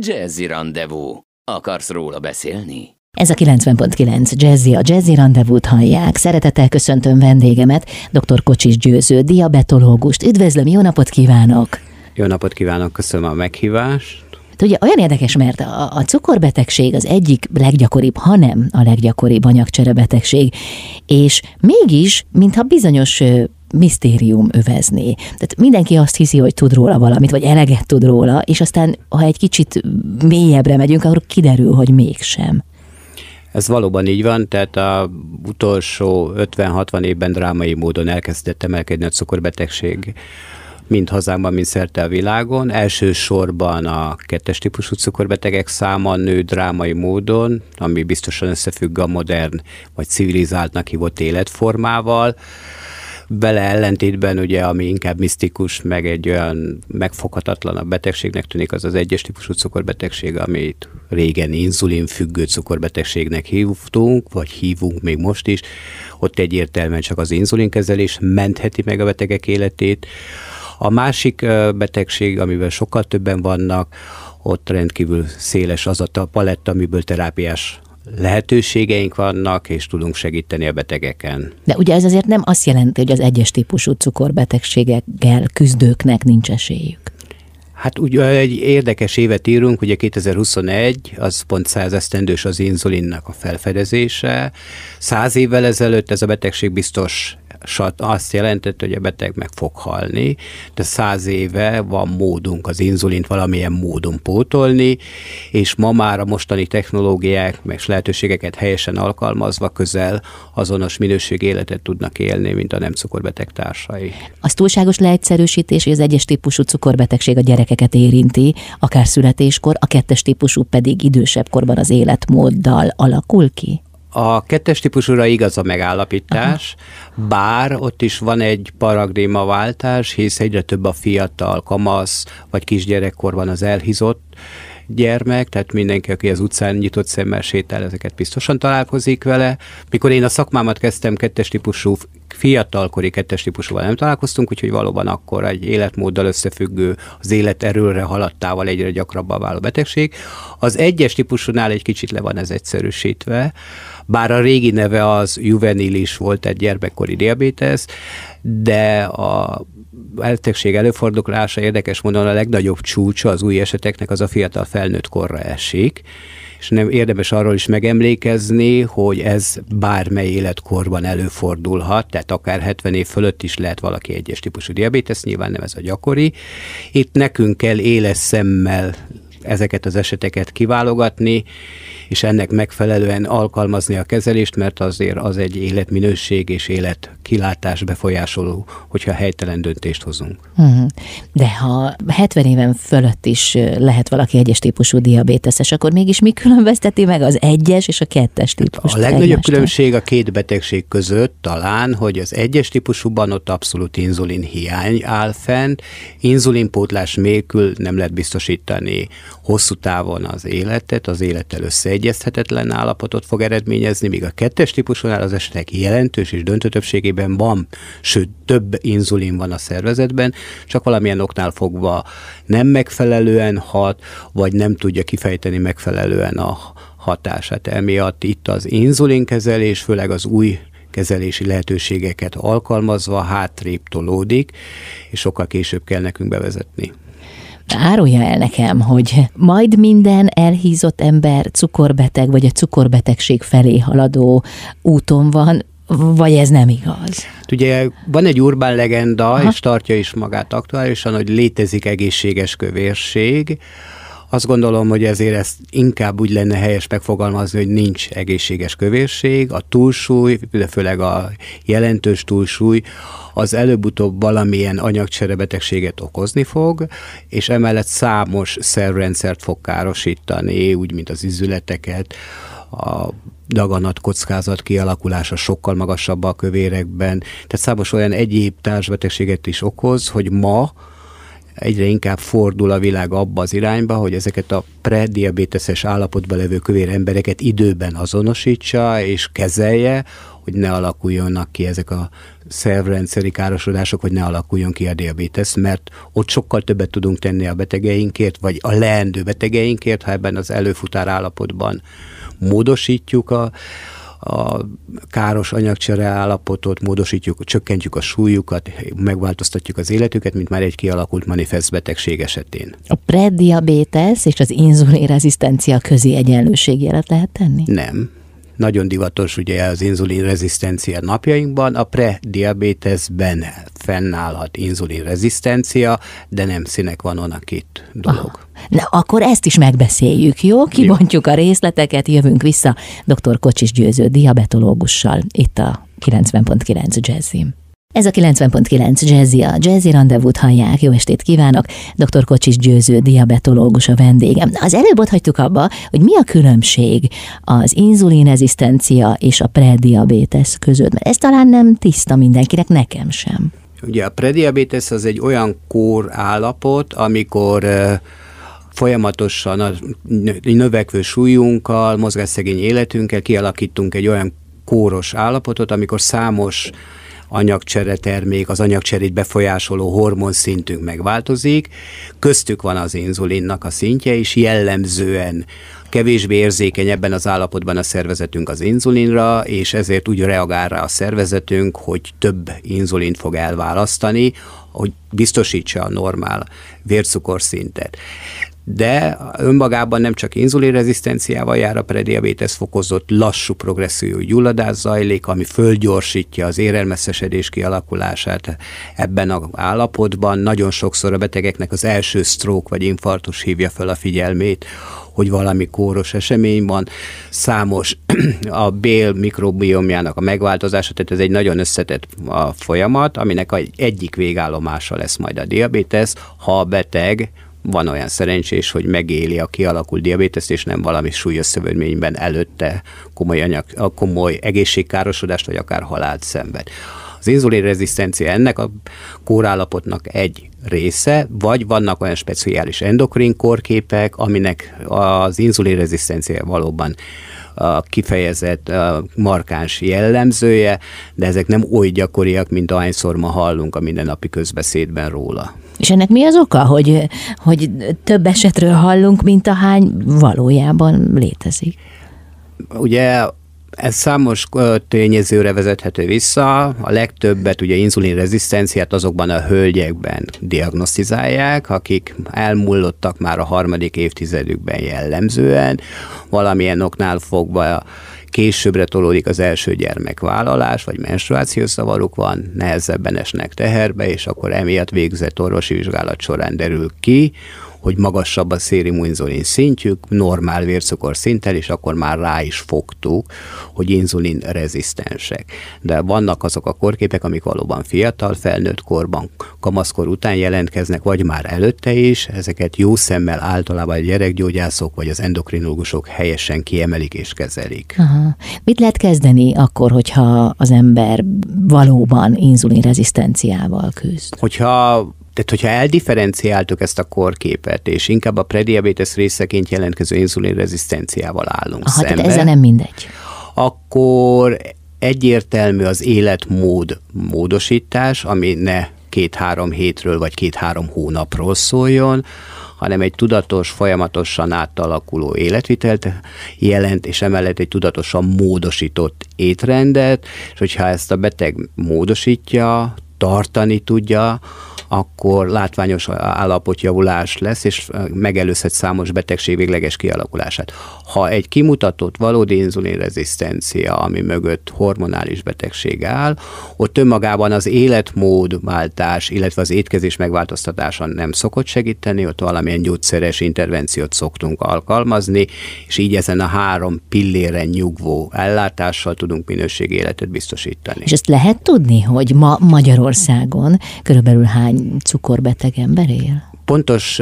Jazzy Rendezvous. Akarsz róla beszélni? Ez a 90.9 Jazzy, a Jazzy Rendezvút hallják. Szeretettel köszöntöm vendégemet, dr. Kocsis Győző, diabetológust. Üdvözlöm, jó napot kívánok! Jó napot kívánok, köszönöm a meghívást. Ugye olyan érdekes, mert a, a cukorbetegség az egyik leggyakoribb, hanem a leggyakoribb anyagcserebetegség, és mégis, mintha bizonyos misztérium övezni. Tehát mindenki azt hiszi, hogy tud róla valamit, vagy eleget tud róla, és aztán, ha egy kicsit mélyebbre megyünk, akkor kiderül, hogy mégsem. Ez valóban így van, tehát a utolsó 50-60 évben drámai módon elkezdett emelkedni a cukorbetegség mind hazánkban, mind szerte a világon. Elsősorban a kettes típusú cukorbetegek száma nő drámai módon, ami biztosan összefügg a modern vagy civilizáltnak hívott életformával vele ellentétben ugye, ami inkább misztikus, meg egy olyan megfoghatatlan a betegségnek tűnik, az az egyes típusú cukorbetegség, amit régen inzulinfüggő cukorbetegségnek hívtunk, vagy hívunk még most is. Ott egyértelműen csak az inzulinkezelés mentheti meg a betegek életét. A másik betegség, amivel sokkal többen vannak, ott rendkívül széles az a paletta, amiből terápiás lehetőségeink vannak, és tudunk segíteni a betegeken. De ugye ez azért nem azt jelenti, hogy az egyes típusú cukorbetegségekkel küzdőknek nincs esélyük. Hát ugye egy érdekes évet írunk, ugye 2021, az pont száz esztendős az inzulinnak a felfedezése. Száz évvel ezelőtt ez a betegség biztos azt jelentett, hogy a beteg meg fog halni, de száz éve van módunk az inzulint valamilyen módon pótolni, és ma már a mostani technológiák meg lehetőségeket helyesen alkalmazva közel azonos minőség életet tudnak élni, mint a nem cukorbeteg társai. Az túlságos leegyszerűsítés, hogy az egyes típusú cukorbeteg a gyerekeket érinti, akár születéskor, a kettes típusú pedig idősebb korban az életmóddal alakul ki? A kettes típusúra igaz a megállapítás, Aha. bár ott is van egy paradigmaváltás, hisz egyre több a fiatal, kamasz vagy kisgyerekkorban az elhizott gyermek, tehát mindenki, aki az utcán nyitott szemmel sétál, ezeket biztosan találkozik vele. Mikor én a szakmámat kezdtem, kettes típusú, fiatalkori kettes típusúval nem találkoztunk, úgyhogy valóban akkor egy életmóddal összefüggő, az élet erőre haladtával egyre gyakrabban váló betegség. Az egyes típusúnál egy kicsit le van ez egyszerűsítve, bár a régi neve az juvenilis volt, egy gyermekkori diabetes, de a betegség előfordulása érdekes módon a legnagyobb csúcsa az új eseteknek az a fiatal felnőtt korra esik, és nem érdemes arról is megemlékezni, hogy ez bármely életkorban előfordulhat, tehát akár 70 év fölött is lehet valaki egyes típusú diabetes, nyilván nem ez a gyakori. Itt nekünk kell éles szemmel ezeket az eseteket kiválogatni, és ennek megfelelően alkalmazni a kezelést, mert azért az egy életminőség és élet kilátás befolyásoló, hogyha helytelen döntést hozunk. Uh-huh. De ha 70 éven fölött is lehet valaki egyes típusú diabéteses, akkor mégis mi különbözteti meg az egyes és a kettes típus? A legnagyobb egymástól? különbség a két betegség között talán, hogy az egyes típusúban ott abszolút inzulin hiány áll fent, inzulinpótlás nélkül nem lehet biztosítani hosszú távon az életet, az élettel összeegyezhetetlen állapotot fog eredményezni, míg a kettes típusúnál az esetek jelentős és döntő többségében van, sőt több inzulin van a szervezetben, csak valamilyen oknál fogva nem megfelelően hat, vagy nem tudja kifejteni megfelelően a hatását. Emiatt itt az inzulinkezelés, főleg az új kezelési lehetőségeket alkalmazva hátrébb tolódik, és sokkal később kell nekünk bevezetni. Árulja el nekem, hogy majd minden elhízott ember cukorbeteg, vagy a cukorbetegség felé haladó úton van, vagy ez nem igaz? Ugye van egy urbán legenda, Aha. és tartja is magát aktuálisan, hogy létezik egészséges kövérség, azt gondolom, hogy ezért ezt inkább úgy lenne helyes megfogalmazni, hogy nincs egészséges kövérség, a túlsúly, de főleg a jelentős túlsúly, az előbb-utóbb valamilyen anyagcserebetegséget okozni fog, és emellett számos szervrendszert fog károsítani, úgy, mint az izületeket, a daganat kockázat kialakulása sokkal magasabb a kövérekben, tehát számos olyan egyéb társbetegséget is okoz, hogy ma egyre inkább fordul a világ abba az irányba, hogy ezeket a prediabéteses állapotban levő kövér embereket időben azonosítsa és kezelje, hogy ne alakuljonak ki ezek a szervrendszeri károsodások, hogy ne alakuljon ki a diabétesz, mert ott sokkal többet tudunk tenni a betegeinkért, vagy a leendő betegeinkért, ha ebben az előfutár állapotban módosítjuk a, a káros anyagcsere állapotot, módosítjuk, csökkentjük a súlyukat, megváltoztatjuk az életüket, mint már egy kialakult manifest betegség esetén. A prediabetes és az inzulinrezisztencia közi egyenlőségjelet lehet tenni? Nem nagyon divatos ugye az inzulinrezisztencia napjainkban, a prediabetesben fennállhat inzulinrezisztencia, de nem színek van a két dolog. Aha. Na, akkor ezt is megbeszéljük, jó? Kibontjuk a részleteket, jövünk vissza dr. Kocsis Győző diabetológussal itt a 90.9 Jazzim. Ez a 90.9 Jazzy, a Jazzy Rendezvút hallják. Jó estét kívánok! Dr. Kocsis Győző, diabetológus a vendégem. Az előbb ott hagytuk abba, hogy mi a különbség az inzulinezisztencia és a prediabetes között, mert ez talán nem tiszta mindenkinek, nekem sem. Ugye a prediabetes az egy olyan kór állapot, amikor folyamatosan a növekvő súlyunkkal, mozgásszegény életünkkel kialakítunk egy olyan kóros állapotot, amikor számos anyagcsere termék, az anyagcserét befolyásoló hormonszintünk megváltozik, köztük van az inzulinnak a szintje, és jellemzően kevésbé érzékeny ebben az állapotban a szervezetünk az inzulinra, és ezért úgy reagál rá a szervezetünk, hogy több inzulint fog elválasztani, hogy biztosítsa a normál vércukorszintet de önmagában nem csak inzulinrezisztenciával jár a prediabetes fokozott, lassú progresszió gyulladás zajlik, ami fölgyorsítja az érelmeszesedés kialakulását ebben az állapotban. Nagyon sokszor a betegeknek az első stroke vagy infarktus hívja fel a figyelmét, hogy valami kóros esemény van, számos a bél mikrobiomjának a megváltozása, tehát ez egy nagyon összetett a folyamat, aminek egyik végállomása lesz majd a diabetes, ha a beteg van olyan szerencsés, hogy megéli a kialakult diabéteszt, és nem valami súlyos szövődményben előtte komoly, anyag, komoly egészségkárosodást, vagy akár halált szenved. Az inzulinrezisztencia ennek a kórállapotnak egy része, vagy vannak olyan speciális endokrin kórképek, aminek az inzulinrezisztencia valóban a kifejezett a markáns jellemzője, de ezek nem oly gyakoriak, mint ahányszor ma hallunk a mindennapi közbeszédben róla. És ennek mi az oka, hogy, hogy több esetről hallunk, mint ahány valójában létezik? Ugye ez számos tényezőre vezethető vissza. A legtöbbet ugye inzulinrezisztenciát azokban a hölgyekben diagnosztizálják, akik elmullottak már a harmadik évtizedükben jellemzően, valamilyen oknál fogva későbbre tolódik az első gyermekvállalás, vagy menstruációs zavaruk van, nehezebben esnek teherbe, és akkor emiatt végzett orvosi vizsgálat során derül ki, hogy magasabb a szérimuinzulin szintjük, normál vércukor szinttel, és akkor már rá is fogtuk, hogy inzulin rezisztensek. De vannak azok a korképek, amik valóban fiatal, felnőtt korban, kamaszkor után jelentkeznek, vagy már előtte is, ezeket jó szemmel általában a gyerekgyógyászok vagy az endokrinológusok helyesen kiemelik és kezelik. Aha. Mit lehet kezdeni akkor, hogyha az ember valóban inzulinrezisztenciával küzd? Hogyha tehát, hogyha eldifferenciáltuk ezt a korképet, és inkább a prediabetes részeként jelentkező inzulinrezisztenciával állunk Aha, szembe, tehát ez nem mindegy. Akkor egyértelmű az életmód módosítás, ami ne két-három hétről vagy két-három hónapról szóljon, hanem egy tudatos, folyamatosan átalakuló életvitelt jelent, és emellett egy tudatosan módosított étrendet, és hogyha ezt a beteg módosítja, tartani tudja, akkor látványos állapotjavulás lesz, és megelőzhet számos betegség végleges kialakulását. Ha egy kimutatott valódi inzulinrezisztencia, ami mögött hormonális betegség áll, ott önmagában az életmódváltás, illetve az étkezés megváltoztatása nem szokott segíteni, ott valamilyen gyógyszeres intervenciót szoktunk alkalmazni, és így ezen a három pilléren nyugvó ellátással tudunk minőségi életet biztosítani. És ezt lehet tudni, hogy ma Magyarországon körülbelül hány cukorbeteg ember él? Pontos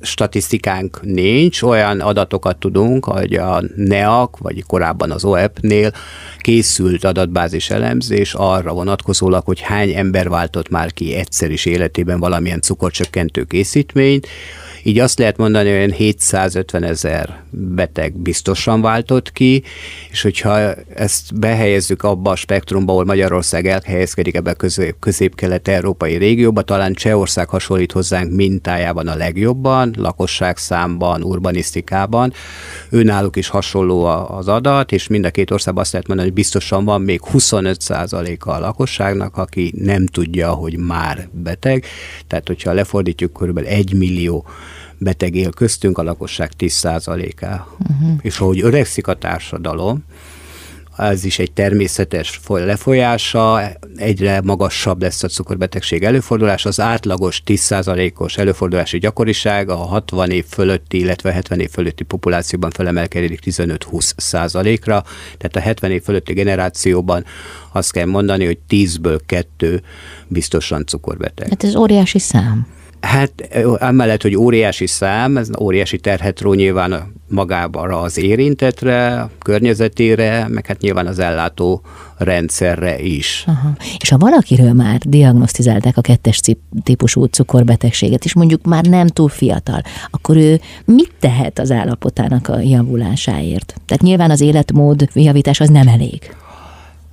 statisztikánk nincs, olyan adatokat tudunk, hogy a NEAC, vagy korábban az OEP-nél készült adatbázis elemzés arra vonatkozólag, hogy hány ember váltott már ki egyszer is életében valamilyen cukorcsökkentő készítményt, így azt lehet mondani, hogy olyan 750 ezer beteg biztosan váltott ki, és hogyha ezt behelyezzük abba a spektrumba, ahol Magyarország elhelyezkedik ebbe a közép-kelet-európai régióba, talán Csehország hasonlít hozzánk mintájában a legjobban, lakosság számban, urbanisztikában. Őnáluk is hasonló az adat, és mind a két országban azt lehet mondani, hogy biztosan van még 25%-a a lakosságnak, aki nem tudja, hogy már beteg. Tehát, hogyha lefordítjuk, körülbelül 1 millió beteg él köztünk, a lakosság 10%-á. Uh-huh. És ahogy öregszik a társadalom, ez is egy természetes lefolyása, egyre magasabb lesz a cukorbetegség előfordulás, az átlagos 10%-os előfordulási gyakoriság a 60 év fölötti, illetve 70 év fölötti populációban felemelkedik 15-20%-ra, tehát a 70 év fölötti generációban azt kell mondani, hogy 10-ből 2 biztosan cukorbeteg. Hát ez óriási szám. Hát amellett, hogy óriási szám, ez óriási terhet ró nyilván magára az érintetre, környezetére, meg hát nyilván az ellátó rendszerre is. Aha. És ha valakiről már diagnosztizálták a kettes típusú cukorbetegséget, és mondjuk már nem túl fiatal, akkor ő mit tehet az állapotának a javulásáért? Tehát nyilván az életmód javítás az nem elég.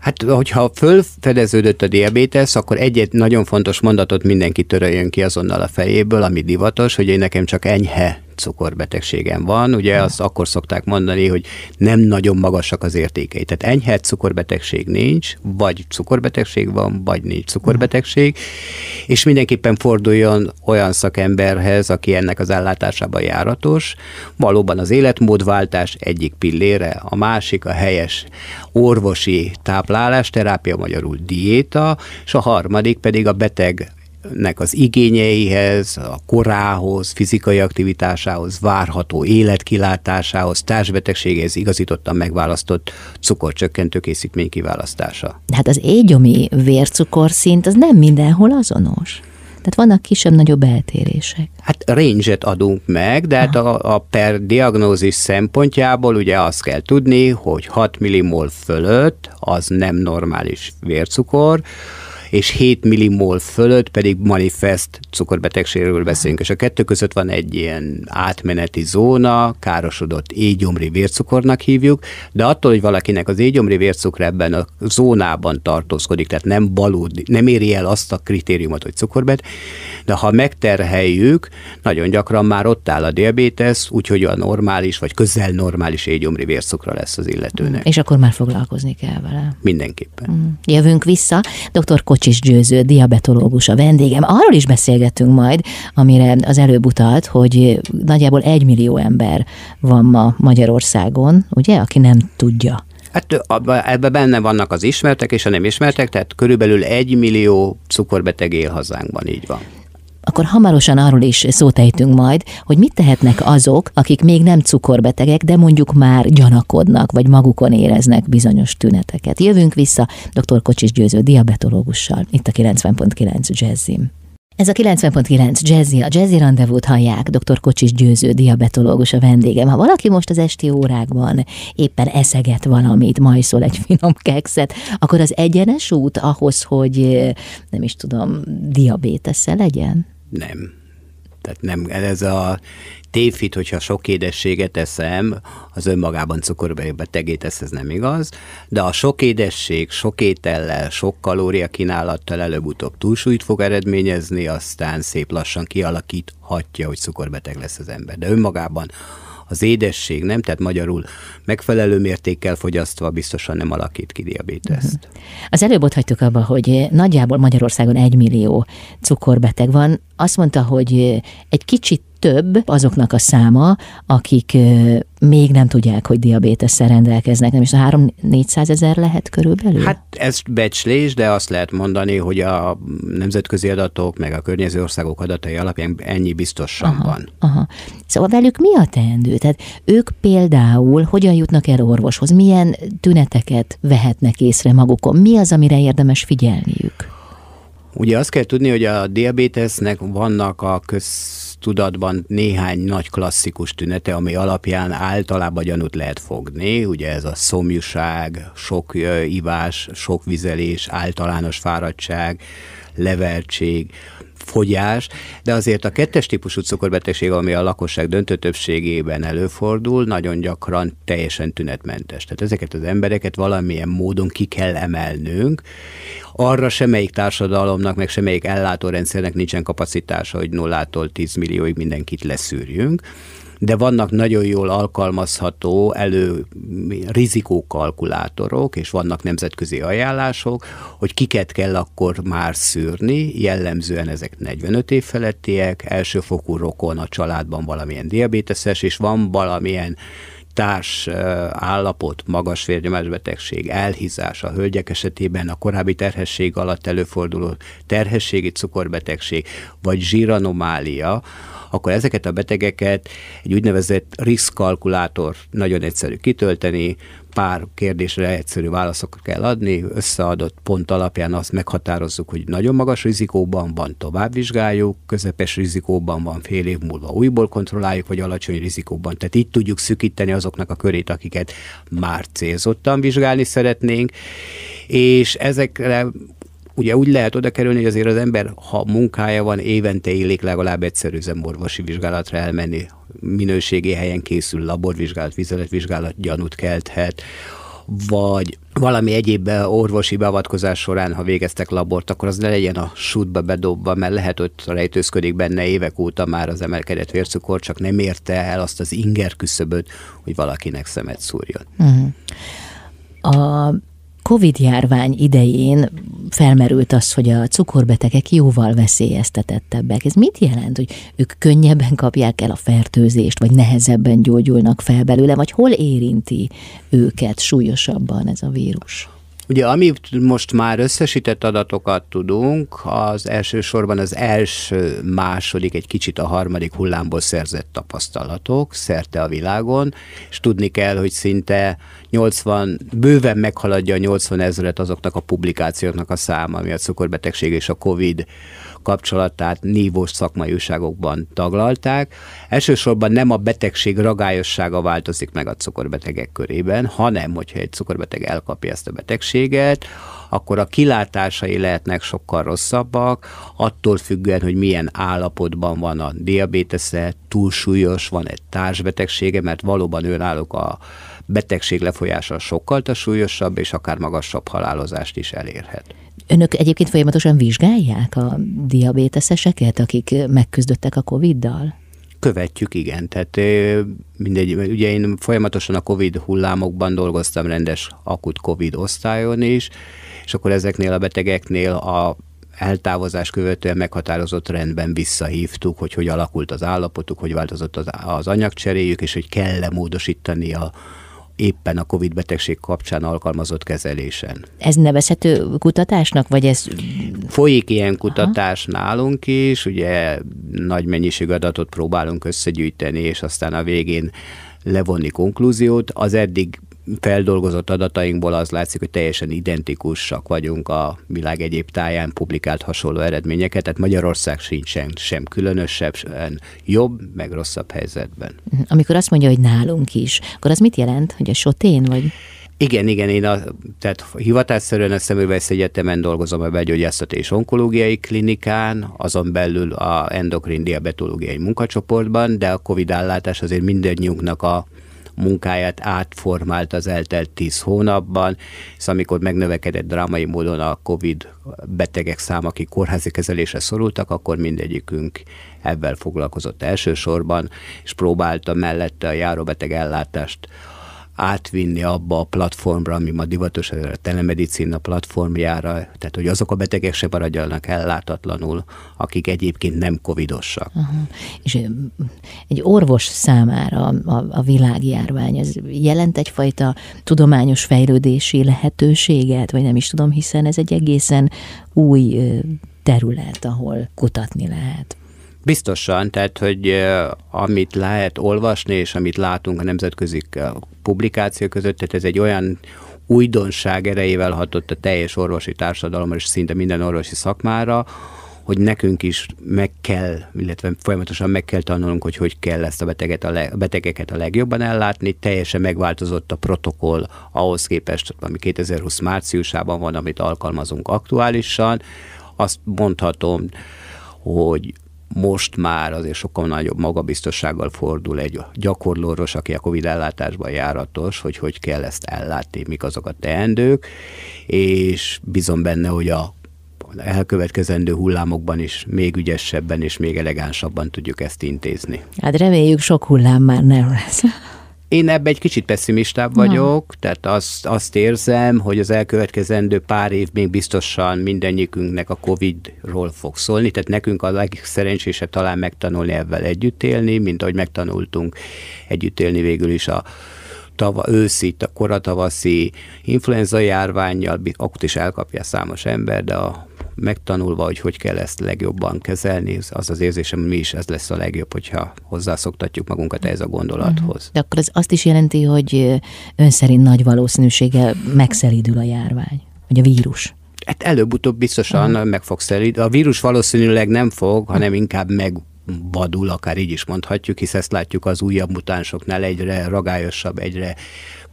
Hát, hogyha fölfedeződött a diabétesz, akkor egyet nagyon fontos mondatot mindenki töröljön ki azonnal a fejéből, ami divatos, hogy én nekem csak enyhe cukorbetegségem van. Ugye azt akkor szokták mondani, hogy nem nagyon magasak az értékei. Tehát enyhe cukorbetegség nincs, vagy cukorbetegség van, vagy nincs cukorbetegség, és mindenképpen forduljon olyan szakemberhez, aki ennek az ellátásában járatos. Valóban az életmódváltás egyik pillére, a másik a helyes orvosi táplálás, terápia magyarul diéta, és a harmadik pedig a beteg nek az igényeihez, a korához, fizikai aktivitásához, várható életkilátásához, társbetegséghez igazítottan megválasztott cukorcsökkentő készítmény kiválasztása. De hát az égyomi vércukorszint az nem mindenhol azonos. Tehát vannak kisebb-nagyobb eltérések. Hát range adunk meg, de hát a, a per diagnózis szempontjából ugye azt kell tudni, hogy 6 millimol fölött az nem normális vércukor, és 7 millimol fölött pedig manifest cukorbetegségről beszélünk, és a kettő között van egy ilyen átmeneti zóna, károsodott égyomri vércukornak hívjuk, de attól, hogy valakinek az égyomri vércukor ebben a zónában tartózkodik, tehát nem balód, nem éri el azt a kritériumot, hogy cukorbet, de ha megterheljük, nagyon gyakran már ott áll a diabetes, úgyhogy a normális vagy közel normális égyomri vércukra lesz az illetőnek. És akkor már foglalkozni kell vele. Mindenképpen. Mm. Jövünk vissza. Dr. Kocsis Győző, diabetológus a vendégem. Arról is beszélgetünk majd, amire az előbb utalt, hogy nagyjából egy millió ember van ma Magyarországon, ugye, aki nem tudja Hát ebben benne vannak az ismertek és a nem ismertek, tehát körülbelül egy millió cukorbeteg él hazánkban, így van akkor hamarosan arról is szót ejtünk majd, hogy mit tehetnek azok, akik még nem cukorbetegek, de mondjuk már gyanakodnak, vagy magukon éreznek bizonyos tüneteket. Jövünk vissza dr. Kocsis Győző diabetológussal, itt a 90.9 Jazzim. Ez a 90.9 Jazzy, a Jazzy rendezvút hallják, dr. Kocsis Győző, diabetológus a vendégem. Ha valaki most az esti órákban éppen eszeget valamit, majszol egy finom kekszet, akkor az egyenes út ahhoz, hogy nem is tudom, diabétesze legyen? Nem. Tehát nem, ez a tévhit, hogyha sok édességet eszem, az önmagában cukorbetegé tesz, ez nem igaz, de a sok édesség, sok étellel, sok kalória kínálattal előbb-utóbb túlsúlyt fog eredményezni, aztán szép lassan kialakíthatja, hogy cukorbeteg lesz az ember. De önmagában az édesség nem, tehát magyarul megfelelő mértékkel fogyasztva biztosan nem alakít ki diabéteszt. Uh-huh. Az előbb ott hagytuk abba, hogy nagyjából Magyarországon egy millió cukorbeteg van. Azt mondta, hogy egy kicsit több azoknak a száma, akik még nem tudják, hogy diabétesszel rendelkeznek. Nem is a 3-400 ezer lehet körülbelül? Hát ez becslés, de azt lehet mondani, hogy a nemzetközi adatok, meg a környező országok adatai alapján ennyi biztosan aha, van. Aha. Szóval velük mi a teendő? Tehát ők például hogyan jutnak el orvoshoz? Milyen tüneteket vehetnek észre magukon? Mi az, amire érdemes figyelniük? Ugye azt kell tudni, hogy a diabétesnek vannak a köz köztudatban néhány nagy klasszikus tünete, ami alapján általában gyanút lehet fogni. Ugye ez a szomjúság, sok ivás, sok vizelés, általános fáradtság, levertség, fogyás, de azért a kettes típusú cukorbetegség, ami a lakosság döntő többségében előfordul, nagyon gyakran teljesen tünetmentes. Tehát ezeket az embereket valamilyen módon ki kell emelnünk. Arra semmelyik társadalomnak, meg semmelyik ellátórendszernek nincsen kapacitása, hogy nullától 10 millióig mindenkit leszűrjünk de vannak nagyon jól alkalmazható elő rizikókalkulátorok, és vannak nemzetközi ajánlások, hogy kiket kell akkor már szűrni, jellemzően ezek 45 év felettiek, elsőfokú rokon a családban valamilyen diabéteses, és van valamilyen társ állapot, magas vérnyomásbetegség, elhízás a hölgyek esetében, a korábbi terhesség alatt előforduló terhességi cukorbetegség, vagy zsíranomália, akkor ezeket a betegeket egy úgynevezett riskkalkulátor nagyon egyszerű kitölteni, pár kérdésre egyszerű válaszokat kell adni, összeadott pont alapján azt meghatározzuk, hogy nagyon magas rizikóban van, tovább vizsgáljuk, közepes rizikóban van, fél év múlva újból kontrolláljuk, vagy alacsony rizikóban. Tehát így tudjuk szükíteni azoknak a körét, akiket már célzottan vizsgálni szeretnénk, és ezekre ugye úgy lehet oda kerülni, hogy azért az ember, ha munkája van, évente élik legalább egyszer üzemorvosi vizsgálatra elmenni, minőségi helyen készül laborvizsgálat, vizeletvizsgálat gyanút kelthet, vagy valami egyéb orvosi beavatkozás során, ha végeztek labort, akkor az ne legyen a sútba bedobva, mert lehet, hogy rejtőzködik benne évek óta már az emelkedett vércukor, csak nem érte el azt az inger küszöböt, hogy valakinek szemet szúrjon. Uh-huh. A Covid-járvány idején felmerült az, hogy a cukorbetegek jóval veszélyeztetettebbek. Ez mit jelent, hogy ők könnyebben kapják el a fertőzést, vagy nehezebben gyógyulnak fel belőle, vagy hol érinti őket súlyosabban ez a vírus? Ugye, amit most már összesített adatokat tudunk, az elsősorban az első, második, egy kicsit a harmadik hullámból szerzett tapasztalatok szerte a világon, és tudni kell, hogy szinte 80, bőven meghaladja a 80 ezeret azoknak a publikációknak a száma, ami a cukorbetegség és a COVID kapcsolatát nívós szakmai újságokban taglalták. Elsősorban nem a betegség ragályossága változik meg a cukorbetegek körében, hanem hogyha egy cukorbeteg elkapja ezt a betegséget, akkor a kilátásai lehetnek sokkal rosszabbak, attól függően, hogy milyen állapotban van a diabétesze, túlsúlyos, van egy társbetegsége, mert valóban önállók a betegség lefolyása sokkal súlyosabb, és akár magasabb halálozást is elérhet. Önök egyébként folyamatosan vizsgálják a diabéteszeseket, akik megküzdöttek a Covid-dal? Követjük, igen. Tehát mindegy, ugye én folyamatosan a Covid hullámokban dolgoztam rendes akut Covid osztályon is, és akkor ezeknél a betegeknél a eltávozás követően meghatározott rendben visszahívtuk, hogy hogy alakult az állapotuk, hogy változott az, az anyagcseréjük, és hogy kell-e módosítani a, éppen a COVID betegség kapcsán alkalmazott kezelésen. Ez nevezhető kutatásnak, vagy ez... Folyik ilyen kutatás Aha. nálunk is, ugye nagy mennyiségű adatot próbálunk összegyűjteni, és aztán a végén levonni konklúziót. Az eddig feldolgozott adatainkból az látszik, hogy teljesen identikusak vagyunk a világ egyéb táján publikált hasonló eredményeket, tehát Magyarország sincsen sem különösebb, sem jobb, meg rosszabb helyzetben. Amikor azt mondja, hogy nálunk is, akkor az mit jelent, hogy a sotén vagy? Igen, igen, én a, tehát hivatásszerűen a Szemülvesz Egyetemen dolgozom a begyógyászati és onkológiai klinikán, azon belül a endokrin diabetológiai munkacsoportban, de a COVID állátás azért mindannyiunknak a munkáját átformált az eltelt tíz hónapban, és amikor megnövekedett drámai módon a COVID betegek száma, akik kórházi kezelésre szorultak, akkor mindegyikünk ebben foglalkozott elsősorban, és próbálta mellette a járóbeteg ellátást átvinni abba a platformra, ami ma divatos, a telemedicina platformjára, tehát hogy azok a betegek se maradjanak ellátatlanul, akik egyébként nem covidosak. Aha. És egy orvos számára a, a világjárvány, ez jelent egyfajta tudományos fejlődési lehetőséget, vagy nem is tudom, hiszen ez egy egészen új terület, ahol kutatni lehet. Biztosan, tehát, hogy amit lehet olvasni, és amit látunk a nemzetközi publikáció között, tehát ez egy olyan újdonság erejével hatott a teljes orvosi társadalomra, és szinte minden orvosi szakmára, hogy nekünk is meg kell, illetve folyamatosan meg kell tanulnunk, hogy hogy kell ezt a, beteget a, le, a betegeket a legjobban ellátni. Teljesen megváltozott a protokoll ahhoz képest, ami 2020 márciusában van, amit alkalmazunk aktuálisan. Azt mondhatom, hogy most már azért sokkal nagyobb magabiztossággal fordul egy gyakorlóros, aki a Covid ellátásban járatos, hogy hogy kell ezt ellátni, mik azok a teendők, és bizon benne, hogy a elkövetkezendő hullámokban is még ügyesebben és még elegánsabban tudjuk ezt intézni. Hát reméljük sok hullám már nem lesz. Én ebbe egy kicsit pessimistább vagyok, Na. tehát azt, azt érzem, hogy az elkövetkezendő pár év még biztosan mindennyikünknek a Covid-ról fog szólni, tehát nekünk a legszerencsésebb talán megtanulni ebben együtt élni, mint ahogy megtanultunk együtt élni végül is a tava, őszi, a koratavaszi influenza járványjal, ott is elkapja számos ember, de a megtanulva, hogy hogy kell ezt legjobban kezelni, az az érzésem, mi is ez lesz a legjobb, hogyha hozzászoktatjuk magunkat ez a gondolathoz. De akkor ez azt is jelenti, hogy ön szerint nagy valószínűséggel megszelídül a járvány, vagy a vírus? Hát előbb-utóbb biztosan uh-huh. meg fog szelídni. A vírus valószínűleg nem fog, hanem inkább meg vadul, akár így is mondhatjuk, hisz ezt látjuk az újabb mutánsoknál egyre ragályosabb, egyre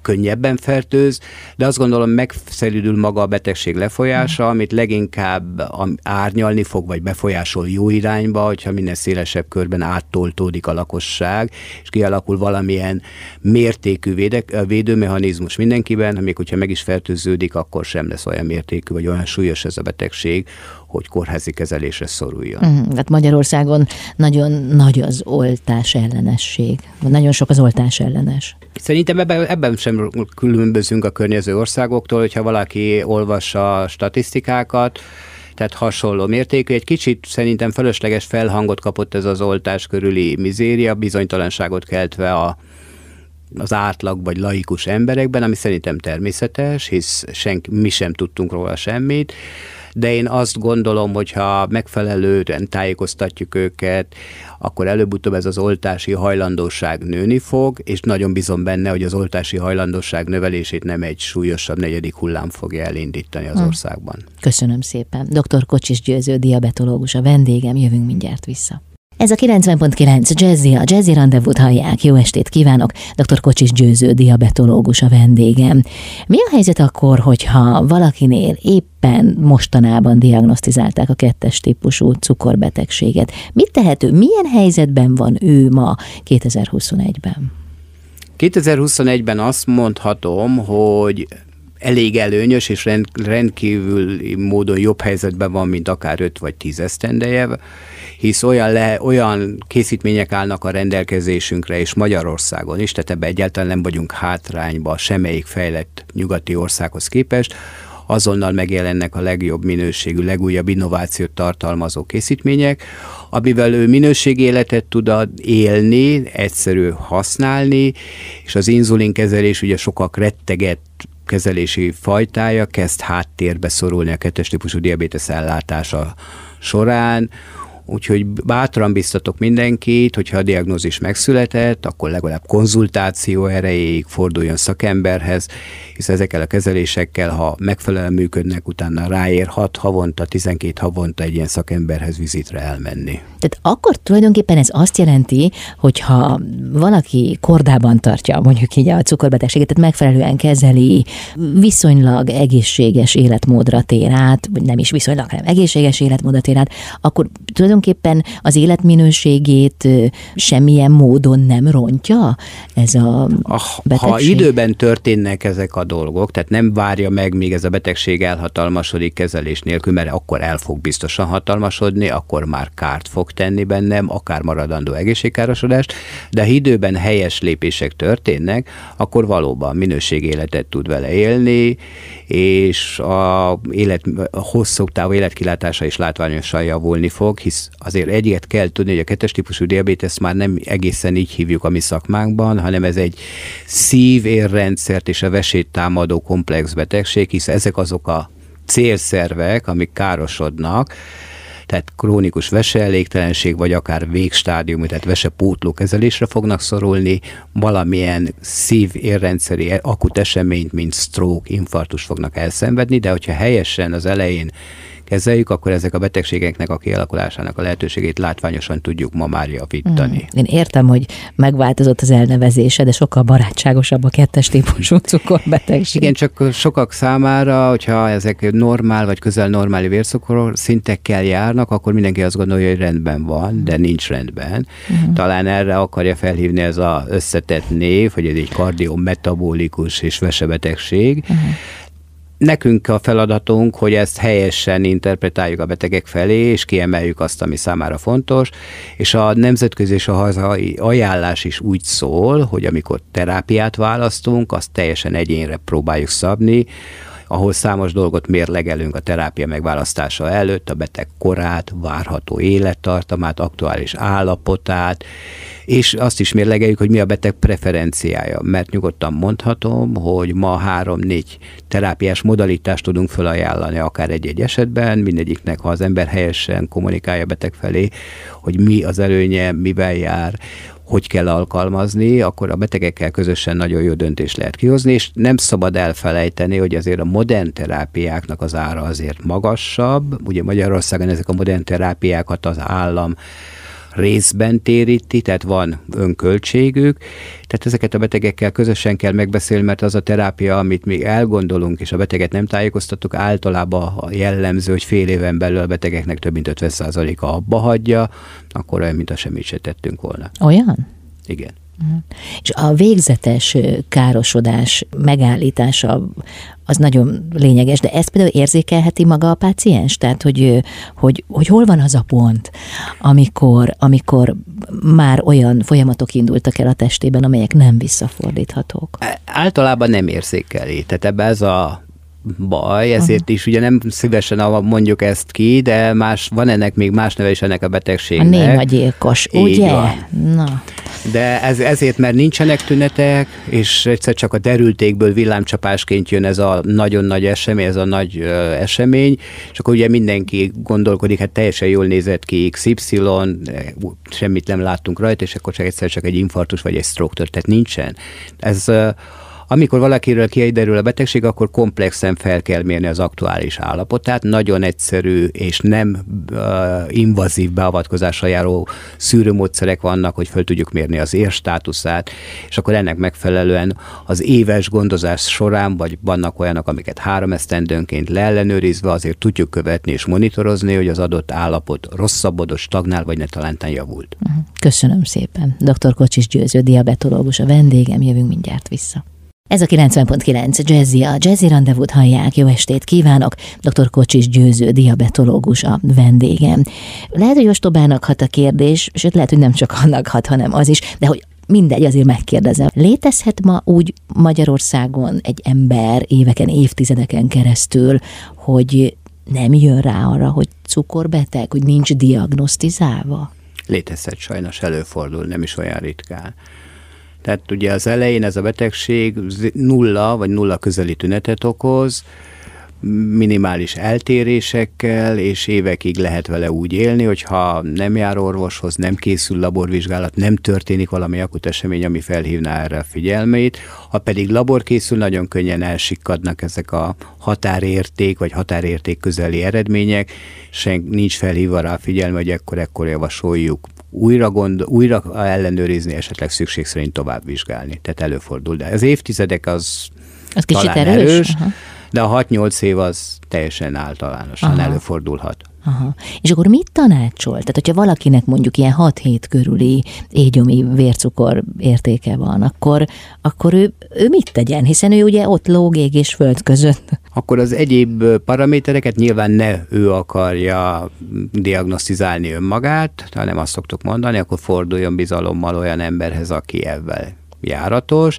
könnyebben fertőz, de azt gondolom megszelidül maga a betegség lefolyása, mm. amit leginkább árnyalni fog, vagy befolyásol jó irányba, hogyha minél szélesebb körben áttoltódik a lakosság, és kialakul valamilyen mértékű védek, védőmechanizmus mindenkiben, még hogyha meg is fertőződik, akkor sem lesz olyan mértékű, vagy olyan súlyos ez a betegség, hogy kórházi kezelésre szoruljon. Uh-huh. Tehát Magyarországon nagyon nagy az oltás ellenesség. Nagyon sok az oltás ellenes. Szerintem ebben, ebben sem különbözünk a környező országoktól, hogyha valaki olvassa a statisztikákat, tehát hasonló mértékű. Egy kicsit szerintem fölösleges felhangot kapott ez az oltás körüli mizéria, bizonytalanságot keltve a, az átlag vagy laikus emberekben, ami szerintem természetes, hisz senki, mi sem tudtunk róla semmit de én azt gondolom, hogy ha megfelelően tájékoztatjuk őket, akkor előbb-utóbb ez az oltási hajlandóság nőni fog, és nagyon bizom benne, hogy az oltási hajlandóság növelését nem egy súlyosabb negyedik hullám fogja elindítani az hm. országban. Köszönöm szépen. Dr. Kocsis Győző, diabetológus a vendégem, jövünk mindjárt vissza. Ez a 90.9 Jazzy, a Jazzy Rendezvút hallják. Jó estét kívánok! Dr. Kocsis Győző, diabetológus a vendégem. Mi a helyzet akkor, hogyha valakinél éppen mostanában diagnosztizálták a kettes típusú cukorbetegséget? Mit tehető? Milyen helyzetben van ő ma 2021-ben? 2021-ben azt mondhatom, hogy elég előnyös és rendkívül módon jobb helyzetben van, mint akár 5 vagy 10 esztendeje, hisz olyan, le, olyan készítmények állnak a rendelkezésünkre, és Magyarországon is, tehát ebbe egyáltalán nem vagyunk hátrányba semmelyik fejlett nyugati országhoz képest, azonnal megjelennek a legjobb minőségű, legújabb innovációt tartalmazó készítmények, amivel ő minőségi életet tud élni, egyszerű használni, és az inzulinkezelés ugye sokak rettegett kezelési fajtája kezd háttérbe szorulni a kettes típusú diabétesz ellátása során, Úgyhogy bátran biztatok mindenkit, hogyha a diagnózis megszületett, akkor legalább konzultáció erejéig forduljon szakemberhez, hisz ezekkel a kezelésekkel, ha megfelelően működnek, utána ráér 6 havonta, 12 havonta egy ilyen szakemberhez vizitre elmenni. Tehát akkor tulajdonképpen ez azt jelenti, hogy ha valaki kordában tartja mondjuk így a cukorbetegséget, tehát megfelelően kezeli, viszonylag egészséges életmódra tér át, nem is viszonylag, hanem egészséges életmódra tér át, akkor tulajdonképpen tulajdonképpen az életminőségét semmilyen módon nem rontja ez a betegség? Ha időben történnek ezek a dolgok, tehát nem várja meg, míg ez a betegség elhatalmasodik kezelés nélkül, mert akkor el fog biztosan hatalmasodni, akkor már kárt fog tenni bennem, akár maradandó egészségkárosodást, de ha időben helyes lépések történnek, akkor valóban minőségéletet tud vele élni, és a, élet, a hosszú távú életkilátása is látványosan javulni fog, hisz azért egyet kell tudni, hogy a kettes típusú diabétesz már nem egészen így hívjuk a mi szakmánkban, hanem ez egy szív-érrendszert és a vesét támadó komplex betegség, hisz ezek azok a célszervek, amik károsodnak, tehát krónikus veseelégtelenség, vagy akár végstádium, tehát vesepótló kezelésre fognak szorulni, valamilyen szív-érrendszeri akut eseményt, mint stroke, infarktus fognak elszenvedni, de hogyha helyesen az elején kezeljük, akkor ezek a betegségeknek a kialakulásának a lehetőségét látványosan tudjuk ma már javítani. Mm. Én értem, hogy megváltozott az elnevezése, de sokkal barátságosabb a kettes típusú cukorbetegség. Igen, csak sokak számára, hogyha ezek normál vagy közel normális vércukor szintekkel járnak, akkor mindenki azt gondolja, hogy rendben van, de nincs rendben. Uh-huh. Talán erre akarja felhívni ez az összetett név, hogy ez egy kardiometabolikus és vesebetegség. Uh-huh. Nekünk a feladatunk, hogy ezt helyesen interpretáljuk a betegek felé, és kiemeljük azt, ami számára fontos, és a nemzetközi és a hazai ajánlás is úgy szól, hogy amikor terápiát választunk, azt teljesen egyénre próbáljuk szabni, ahol számos dolgot mérlegelünk a terápia megválasztása előtt, a beteg korát, várható élettartamát, aktuális állapotát, és azt is mérlegeljük, hogy mi a beteg preferenciája, mert nyugodtan mondhatom, hogy ma három-négy terápiás modalitást tudunk felajánlani akár egy-egy esetben, mindegyiknek, ha az ember helyesen kommunikálja beteg felé, hogy mi az előnye, mivel jár, hogy kell alkalmazni, akkor a betegekkel közösen nagyon jó döntést lehet kihozni, és nem szabad elfelejteni, hogy azért a modern terápiáknak az ára azért magasabb. Ugye Magyarországon ezek a modern terápiákat az állam részben téríti, tehát van önköltségük, tehát ezeket a betegekkel közösen kell megbeszélni, mert az a terápia, amit mi elgondolunk, és a beteget nem tájékoztattuk, általában a jellemző, hogy fél éven belül a betegeknek több mint 50%-a abba hagyja, akkor olyan, mint a semmit se tettünk volna. Olyan? Igen. És a végzetes károsodás megállítása az nagyon lényeges, de ezt például érzékelheti maga a páciens? Tehát, hogy, hogy, hogy hol van az a pont, amikor, amikor már olyan folyamatok indultak el a testében, amelyek nem visszafordíthatók? Általában nem érzékeli. Tehát ebbe ez a baj, ezért uh-huh. is ugye nem szívesen mondjuk ezt ki, de más, van ennek még más neve is ennek a betegségnek. A némagyilkos, ugye? Van. Na. De ez, ezért, mert nincsenek tünetek, és egyszer csak a derültékből villámcsapásként jön ez a nagyon nagy esemény, ez a nagy ö, esemény, és akkor ugye mindenki gondolkodik, hát teljesen jól nézett ki XY, semmit nem láttunk rajta, és akkor csak egyszer csak egy infarktus vagy egy stroke tört, tehát nincsen. Ez amikor valakiről kiderül a betegség, akkor komplexen fel kell mérni az aktuális állapotát. Nagyon egyszerű és nem uh, invazív beavatkozással járó szűrőmódszerek vannak, hogy fel tudjuk mérni az érstátuszát, és akkor ennek megfelelően az éves gondozás során, vagy vannak olyanok, amiket három esztendőnként leellenőrizve azért tudjuk követni és monitorozni, hogy az adott állapot rosszabbodott, stagnál, vagy ne javult. Köszönöm szépen. Dr. Kocsis Győző, diabetológus a vendégem, jövünk mindjárt vissza. Ez a 90.9 Jazzy, a Jazzy Rendezvút hallják, jó estét kívánok, dr. Kocsis Győző, diabetológus a vendégem. Lehet, hogy ostobának hat a kérdés, sőt lehet, hogy nem csak annak hat, hanem az is, de hogy mindegy, azért megkérdezem. Létezhet ma úgy Magyarországon egy ember éveken, évtizedeken keresztül, hogy nem jön rá arra, hogy cukorbeteg, hogy nincs diagnosztizálva? Létezhet, sajnos előfordul, nem is olyan ritkán. Tehát ugye az elején ez a betegség nulla vagy nulla közeli tünetet okoz, minimális eltérésekkel, és évekig lehet vele úgy élni, hogyha nem jár orvoshoz, nem készül laborvizsgálat, nem történik valami akut esemény, ami felhívná erre a figyelmét. Ha pedig labor készül, nagyon könnyen elsikkadnak ezek a határérték, vagy határérték közeli eredmények, sen nincs felhívva rá a figyelme, hogy ekkor-ekkor javasoljuk újra, gond, újra ellenőrizni, esetleg szükség szerint tovább vizsgálni. Tehát előfordul. De az évtizedek az, az kicsit erős, erős de a 6-8 év az teljesen általánosan Aha. előfordulhat. Aha. És akkor mit tanácsol? Tehát, hogyha valakinek mondjuk ilyen 6-7 körüli égyomi vércukor értéke van, akkor, akkor ő, ő mit tegyen? Hiszen ő ugye ott lóg ég és föld között. Akkor az egyéb paramétereket nyilván ne ő akarja diagnosztizálni önmagát, hanem azt szoktuk mondani, akkor forduljon bizalommal olyan emberhez, aki ebben járatos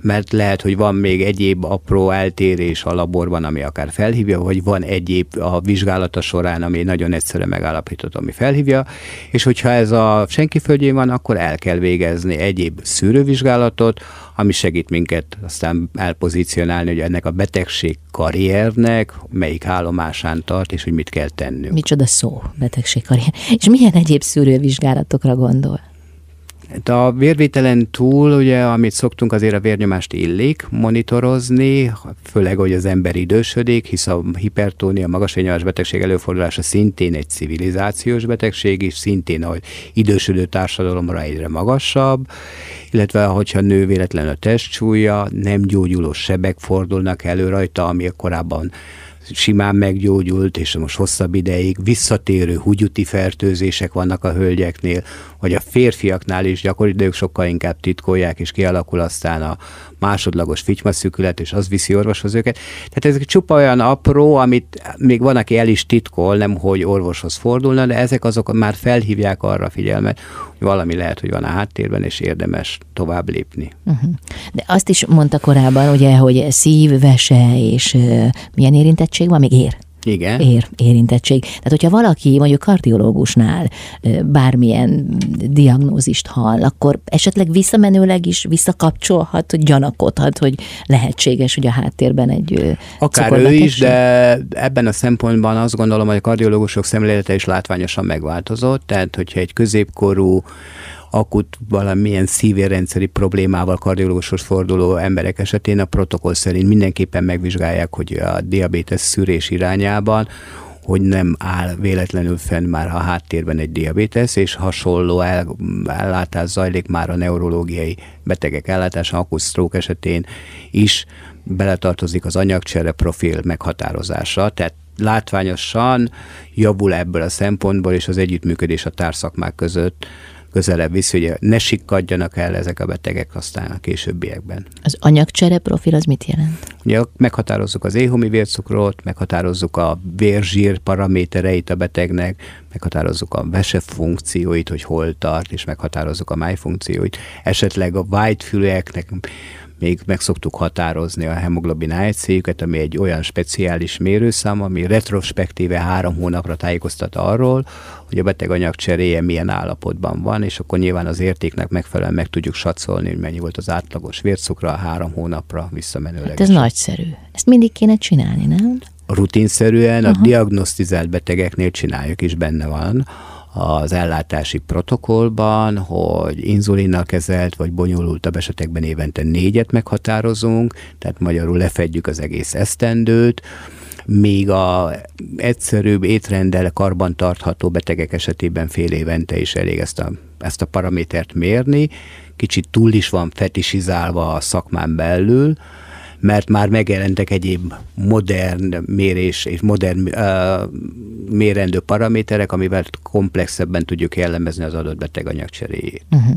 mert lehet, hogy van még egyéb apró eltérés a laborban, ami akár felhívja, vagy van egyéb a vizsgálata során, ami nagyon egyszerűen megállapított, ami felhívja, és hogyha ez a senki földjén van, akkor el kell végezni egyéb szűrővizsgálatot, ami segít minket aztán elpozícionálni, hogy ennek a betegség karriernek melyik állomásán tart, és hogy mit kell tennünk. Micsoda szó, betegség karrier. És milyen egyéb szűrővizsgálatokra gondol? A vérvételen túl, ugye, amit szoktunk, azért a vérnyomást illik monitorozni, főleg, hogy az ember idősödik, hisz a hipertónia, magas vérnyomás betegség előfordulása szintén egy civilizációs betegség is, szintén a idősödő társadalomra egyre magasabb, illetve hogyha nő véletlenül a testsúlya, nem gyógyuló sebek fordulnak elő rajta, ami korábban simán meggyógyult, és most hosszabb ideig visszatérő húgyuti fertőzések vannak a hölgyeknél, vagy a férfiaknál is gyakori, de ők sokkal inkább titkolják, és kialakul aztán a másodlagos fitymaszükület, és az viszi orvoshoz őket. Tehát ezek csupa olyan apró, amit még van, aki el is titkol, nem hogy orvoshoz fordulna, de ezek azok már felhívják arra a figyelmet, hogy valami lehet, hogy van a háttérben, és érdemes tovább lépni. Uh-huh. De azt is mondta korábban, ugye, hogy szív, vese és uh, milyen érintettség van, még ér? Igen. Ér, érintettség. Tehát, hogyha valaki mondjuk kardiológusnál bármilyen diagnózist hall, akkor esetleg visszamenőleg is visszakapcsolhat, hogy gyanakodhat, hogy lehetséges, hogy a háttérben egy Akár ő is, de ebben a szempontban azt gondolom, hogy a kardiológusok szemlélete is látványosan megváltozott, tehát hogyha egy középkorú akut valamilyen szívérrendszeri problémával kardiológushoz forduló emberek esetén a protokoll szerint mindenképpen megvizsgálják, hogy a diabetes szűrés irányában hogy nem áll véletlenül fenn már a háttérben egy diabetes, és hasonló ellátás zajlik már a neurológiai betegek ellátása, akut stroke esetén is beletartozik az anyagcsere profil meghatározása, tehát látványosan javul ebből a szempontból, és az együttműködés a társzakmák között közelebb viszi, hogy ne sikkadjanak el ezek a betegek aztán a későbbiekben. Az anyagcsere profil az mit jelent? Ugye meghatározzuk az éhomi vércukrot, meghatározzuk a vérzsír paramétereit a betegnek, meghatározzuk a vese funkcióit, hogy hol tart, és meghatározzuk a máj funkcióit. Esetleg a whitefüleknek még meg szoktuk határozni a hemoglobin AEC-jüket, ami egy olyan speciális mérőszám, ami retrospektíve három hónapra tájékoztat arról, hogy a beteganyag cseréje milyen állapotban van, és akkor nyilván az értéknek megfelelően meg tudjuk satszolni, hogy mennyi volt az átlagos vércukra három hónapra visszamenőleg. Hát ez nagyszerű. Ezt mindig kéne csinálni, nem? Rutinszerűen Aha. a diagnosztizált betegeknél csináljuk, is benne van az ellátási protokollban, hogy inzulinnal kezelt vagy bonyolultabb esetekben évente négyet meghatározunk, tehát magyarul lefedjük az egész esztendőt, míg a egyszerűbb étrendel karbantartható betegek esetében fél évente is elég ezt a, ezt a paramétert mérni. Kicsit túl is van fetisizálva a szakmán belül, mert már megjelentek egyéb modern mérés és modern uh, mérendő paraméterek, amivel komplexebben tudjuk jellemezni az adott beteg anyagcseréjét. Uh-huh.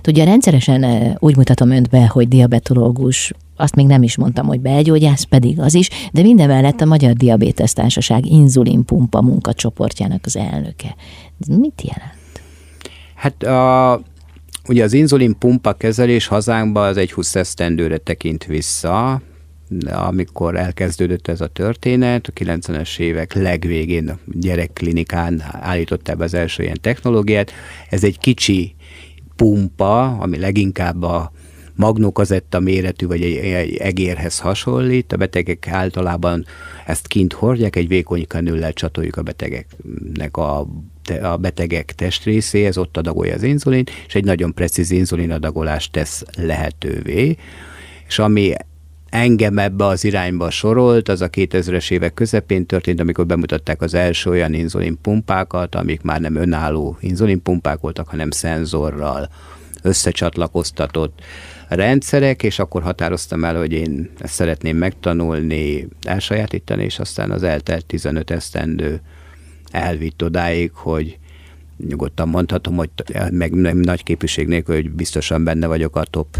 Tudja, rendszeresen úgy mutatom önt be, hogy diabetológus, azt még nem is mondtam, hogy belgyógyász, pedig az is, de minden mellett a Magyar Diabétesz Társaság inzulinpumpa munkacsoportjának az elnöke. Ez mit jelent? Hát a, ugye az inzulinpumpa kezelés hazánkban az egy 20 esztendőre tekint vissza, amikor elkezdődött ez a történet, a 90-es évek legvégén a gyerekklinikán állították be az első ilyen technológiát. Ez egy kicsi pumpa, ami leginkább a magnókazetta méretű, vagy egy, egy egérhez hasonlít. A betegek általában ezt kint hordják, egy vékony kanüllel csatoljuk a betegeknek a a betegek testrészéhez, ott adagolja az inzulin, és egy nagyon precíz inzulinadagolást tesz lehetővé. És ami engem ebbe az irányba sorolt, az a 2000-es évek közepén történt, amikor bemutatták az első olyan inzulinpumpákat, amik már nem önálló inzulinpumpák voltak, hanem szenzorral összecsatlakoztatott rendszerek, és akkor határoztam el, hogy én ezt szeretném megtanulni, elsajátítani, és aztán az eltelt 15 esztendő elvitt odáig, hogy nyugodtan mondhatom, hogy meg nem nagy képviség nélkül, hogy biztosan benne vagyok a top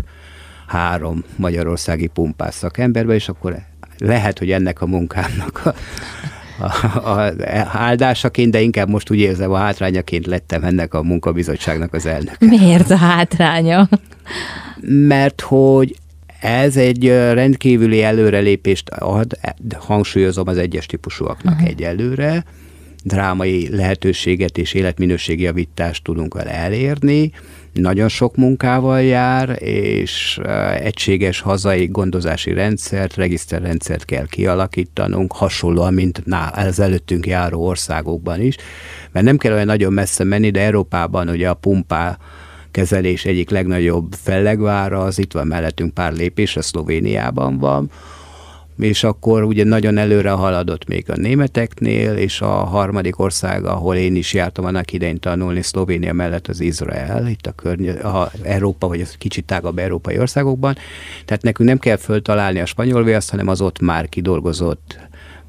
három magyarországi pumpás szakemberbe, és akkor lehet, hogy ennek a munkámnak a, a, a, áldásaként, de inkább most úgy érzem, a hátrányaként lettem ennek a munkabizottságnak az elnöke. Miért a hátránya? Mert hogy ez egy rendkívüli előrelépést ad, hangsúlyozom az egyes típusúaknak uh-huh. egyelőre, drámai lehetőséget és életminőségi javítást tudunk vele elérni, nagyon sok munkával jár, és egységes hazai gondozási rendszert, regiszterrendszert kell kialakítanunk, hasonlóan, mint az előttünk járó országokban is, mert nem kell olyan nagyon messze menni, de Európában ugye a pumpá kezelés egyik legnagyobb fellegvára, az itt van mellettünk pár lépésre, Szlovéniában van, és akkor ugye nagyon előre haladott még a németeknél, és a harmadik ország, ahol én is jártam annak idején tanulni, Szlovénia mellett az Izrael, itt a, környe, a Európa, vagy a kicsit tágabb európai országokban. Tehát nekünk nem kell föltalálni a spanyol viaszt, hanem az ott már kidolgozott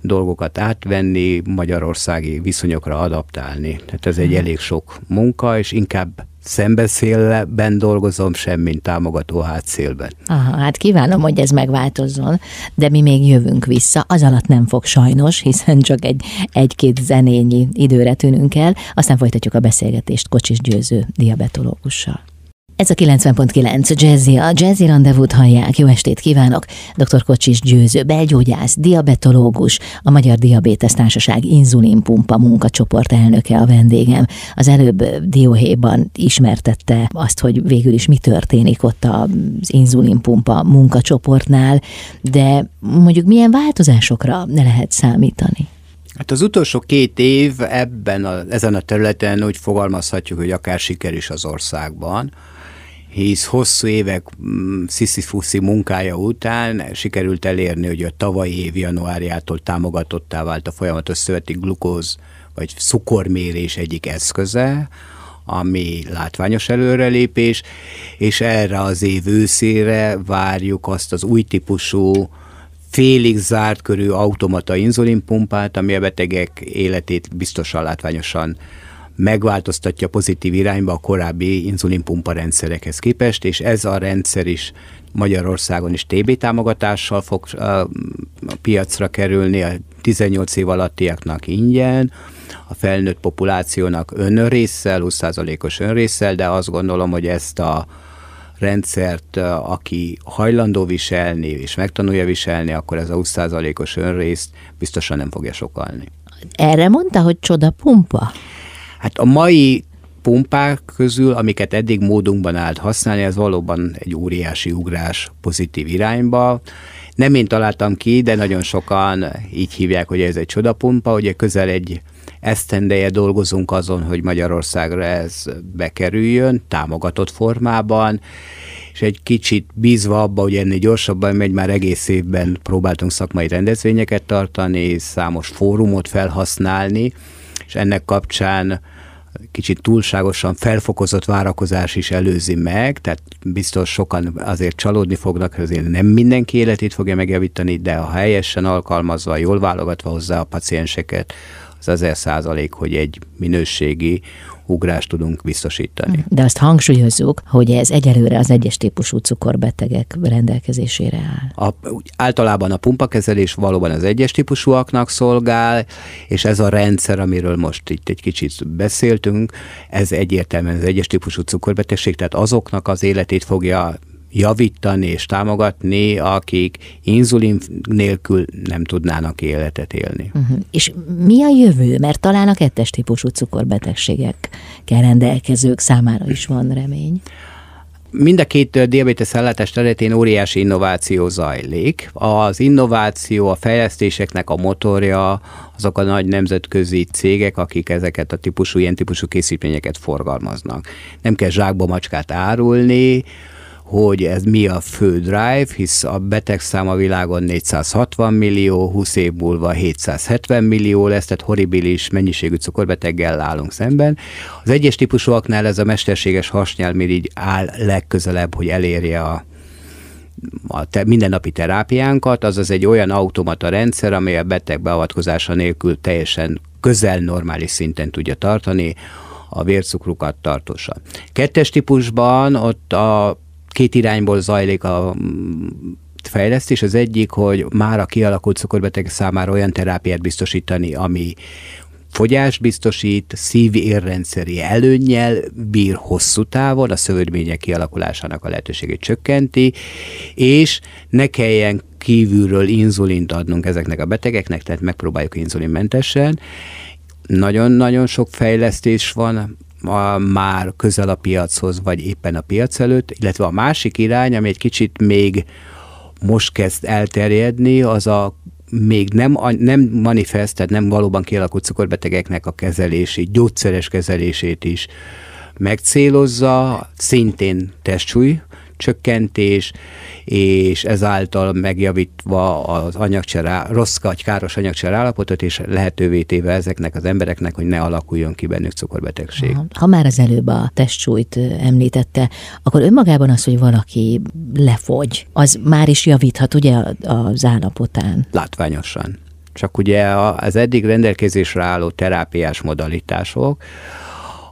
dolgokat átvenni, magyarországi viszonyokra adaptálni. Tehát ez egy mhm. elég sok munka, és inkább szembeszélben dolgozom, sem mint támogató hátszélben. Aha, hát kívánom, hogy ez megváltozzon, de mi még jövünk vissza, az alatt nem fog sajnos, hiszen csak egy, egy-két zenényi időre tűnünk el, aztán folytatjuk a beszélgetést Kocsis Győző diabetológussal. Ez a 90.9 Jazzy, a Jazzy Rendezvút hallják. Jó estét kívánok! Dr. Kocsis Győző, belgyógyász, diabetológus, a Magyar Diabétesz Társaság inzulinpumpa munkacsoport elnöke a vendégem. Az előbb dióhéjban ismertette azt, hogy végül is mi történik ott az inzulinpumpa munkacsoportnál, de mondjuk milyen változásokra ne lehet számítani? Hát az utolsó két év ebben a, ezen a területen úgy fogalmazhatjuk, hogy akár siker is az országban hisz hosszú évek mm, sziszifuszi munkája után sikerült elérni, hogy a tavalyi év januárjától támogatottá vált a folyamatos szöveti glukóz vagy cukormérés egyik eszköze, ami látványos előrelépés, és erre az év őszére várjuk azt az új típusú félig zárt körű automata inzulinpumpát, ami a betegek életét biztosan látványosan megváltoztatja pozitív irányba a korábbi inzulinpumpa rendszerekhez képest, és ez a rendszer is Magyarországon is TB támogatással fog a piacra kerülni, a 18 év alattiaknak ingyen, a felnőtt populációnak önrészsel, 20%-os önrészsel, de azt gondolom, hogy ezt a rendszert, aki hajlandó viselni, és megtanulja viselni, akkor ez a 20%-os önrészt biztosan nem fogja sokalni. Erre mondta, hogy csoda pumpa? Hát a mai pumpák közül, amiket eddig módunkban állt használni, ez valóban egy óriási ugrás pozitív irányba. Nem én találtam ki, de nagyon sokan így hívják, hogy ez egy csodapumpa, ugye közel egy esztendeje dolgozunk azon, hogy Magyarországra ez bekerüljön, támogatott formában, és egy kicsit bízva abba, hogy ennél gyorsabban megy, már egész évben próbáltunk szakmai rendezvényeket tartani, számos fórumot felhasználni, és ennek kapcsán kicsit túlságosan felfokozott várakozás is előzi meg, tehát biztos sokan azért csalódni fognak, azért nem mindenki életét fogja megjavítani, de ha helyesen alkalmazva, jól válogatva hozzá a pacienseket, az ezer százalék, hogy egy minőségi ugrást tudunk biztosítani. De azt hangsúlyozzuk, hogy ez egyelőre az egyes típusú cukorbetegek rendelkezésére áll. A, általában a pumpakezelés valóban az egyes típusúaknak szolgál, és ez a rendszer, amiről most itt egy kicsit beszéltünk, ez egyértelműen az egyes típusú cukorbetegség, tehát azoknak az életét fogja javítani és támogatni, akik inzulin nélkül nem tudnának életet élni. Uh-huh. És mi a jövő? Mert talán a kettes típusú cukorbetegségekkel rendelkezők számára is van remény. Mind a két diabetes ellátás területén óriási innováció zajlik. Az innováció, a fejlesztéseknek a motorja azok a nagy nemzetközi cégek, akik ezeket a típusú, ilyen típusú készítményeket forgalmaznak. Nem kell zsákba macskát árulni, hogy ez mi a fő drive, hisz a betegszám a világon 460 millió, 20 év múlva 770 millió lesz, tehát horribilis mennyiségű cukorbeteggel állunk szemben. Az egyes típusúaknál ez a mesterséges hasnyálmirigy áll legközelebb, hogy elérje a a te, mindennapi terápiánkat, azaz egy olyan automata rendszer, amely a beteg beavatkozása nélkül teljesen közel normális szinten tudja tartani a vércukrukat tartósan. Kettes típusban ott a két irányból zajlik a mm, fejlesztés. Az egyik, hogy már a kialakult cukorbeteg számára olyan terápiát biztosítani, ami fogyás biztosít, szív-érrendszeri előnnyel bír hosszú távon, a szövődmények kialakulásának a lehetőségét csökkenti, és ne kelljen kívülről inzulint adnunk ezeknek a betegeknek, tehát megpróbáljuk inzulinmentesen. Nagyon-nagyon sok fejlesztés van, a, már közel a piachoz, vagy éppen a piac előtt, illetve a másik irány, ami egy kicsit még most kezd elterjedni, az a még nem, nem manifest, tehát nem valóban kialakult cukorbetegeknek a kezelési, gyógyszeres kezelését is megcélozza, szintén testsúly csökkentés, és ezáltal megjavítva az anyagcsere, rossz vagy káros anyagcsere állapotot, és lehetővé téve ezeknek az embereknek, hogy ne alakuljon ki bennük cukorbetegség. Aha. Ha már az előbb a testsúlyt említette, akkor önmagában az, hogy valaki lefogy, az már is javíthat ugye az állapotán? Látványosan. Csak ugye az eddig rendelkezésre álló terápiás modalitások,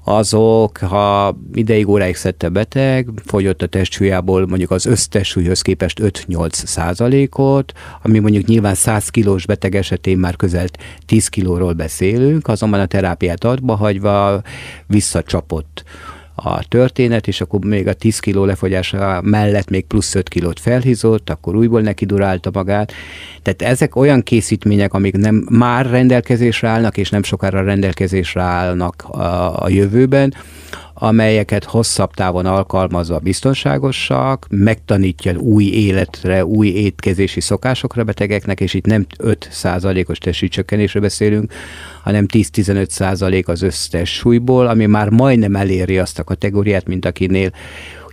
azok, ha ideig óráig szedte beteg, fogyott a testsúlyából mondjuk az össztestsúlyhoz képest 5-8 százalékot, ami mondjuk nyilván 100 kilós beteg esetén már közel 10 kilóról beszélünk, azonban a terápiát adba hagyva visszacsapott a történet, és akkor még a 10 kiló lefogyása mellett még plusz 5 kilót felhízott, akkor újból neki durálta magát. Tehát ezek olyan készítmények, amik nem már rendelkezésre állnak, és nem sokára rendelkezésre állnak a, a jövőben, amelyeket hosszabb távon alkalmazva biztonságosak, megtanítja új életre, új étkezési szokásokra betegeknek, és itt nem 5%-os testsúlycsökkenésről beszélünk, hanem 10-15% az összes súlyból, ami már majdnem eléri azt a kategóriát, mint akinél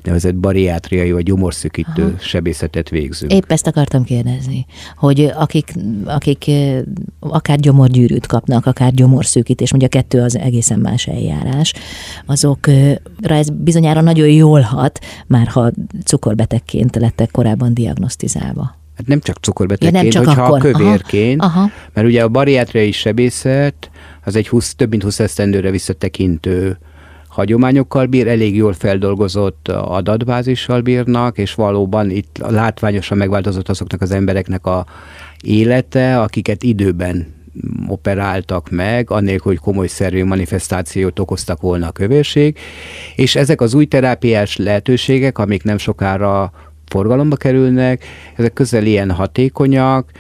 úgynevezett bariátriai vagy gyomorszűkítő Aha. sebészetet végzünk. Épp ezt akartam kérdezni, hogy akik, akik akár gyomorgyűrűt kapnak, akár gyomorszűkítés, mondja a kettő az egészen más eljárás, azokra ez bizonyára nagyon jól hat, már ha cukorbetegként lettek korábban diagnosztizálva. Hát nem csak cukorbetegként, ja, nem csak hogyha akkor. kövérként, Aha. Aha. mert ugye a bariátriai sebészet az egy 20, több mint 20 esztendőre visszatekintő hagyományokkal bír, elég jól feldolgozott adatbázissal bírnak, és valóban itt látványosan megváltozott azoknak az embereknek a élete, akiket időben operáltak meg, annélkül, hogy komoly szervű manifestációt okoztak volna a kövérség, és ezek az új terápiás lehetőségek, amik nem sokára forgalomba kerülnek, ezek közel ilyen hatékonyak,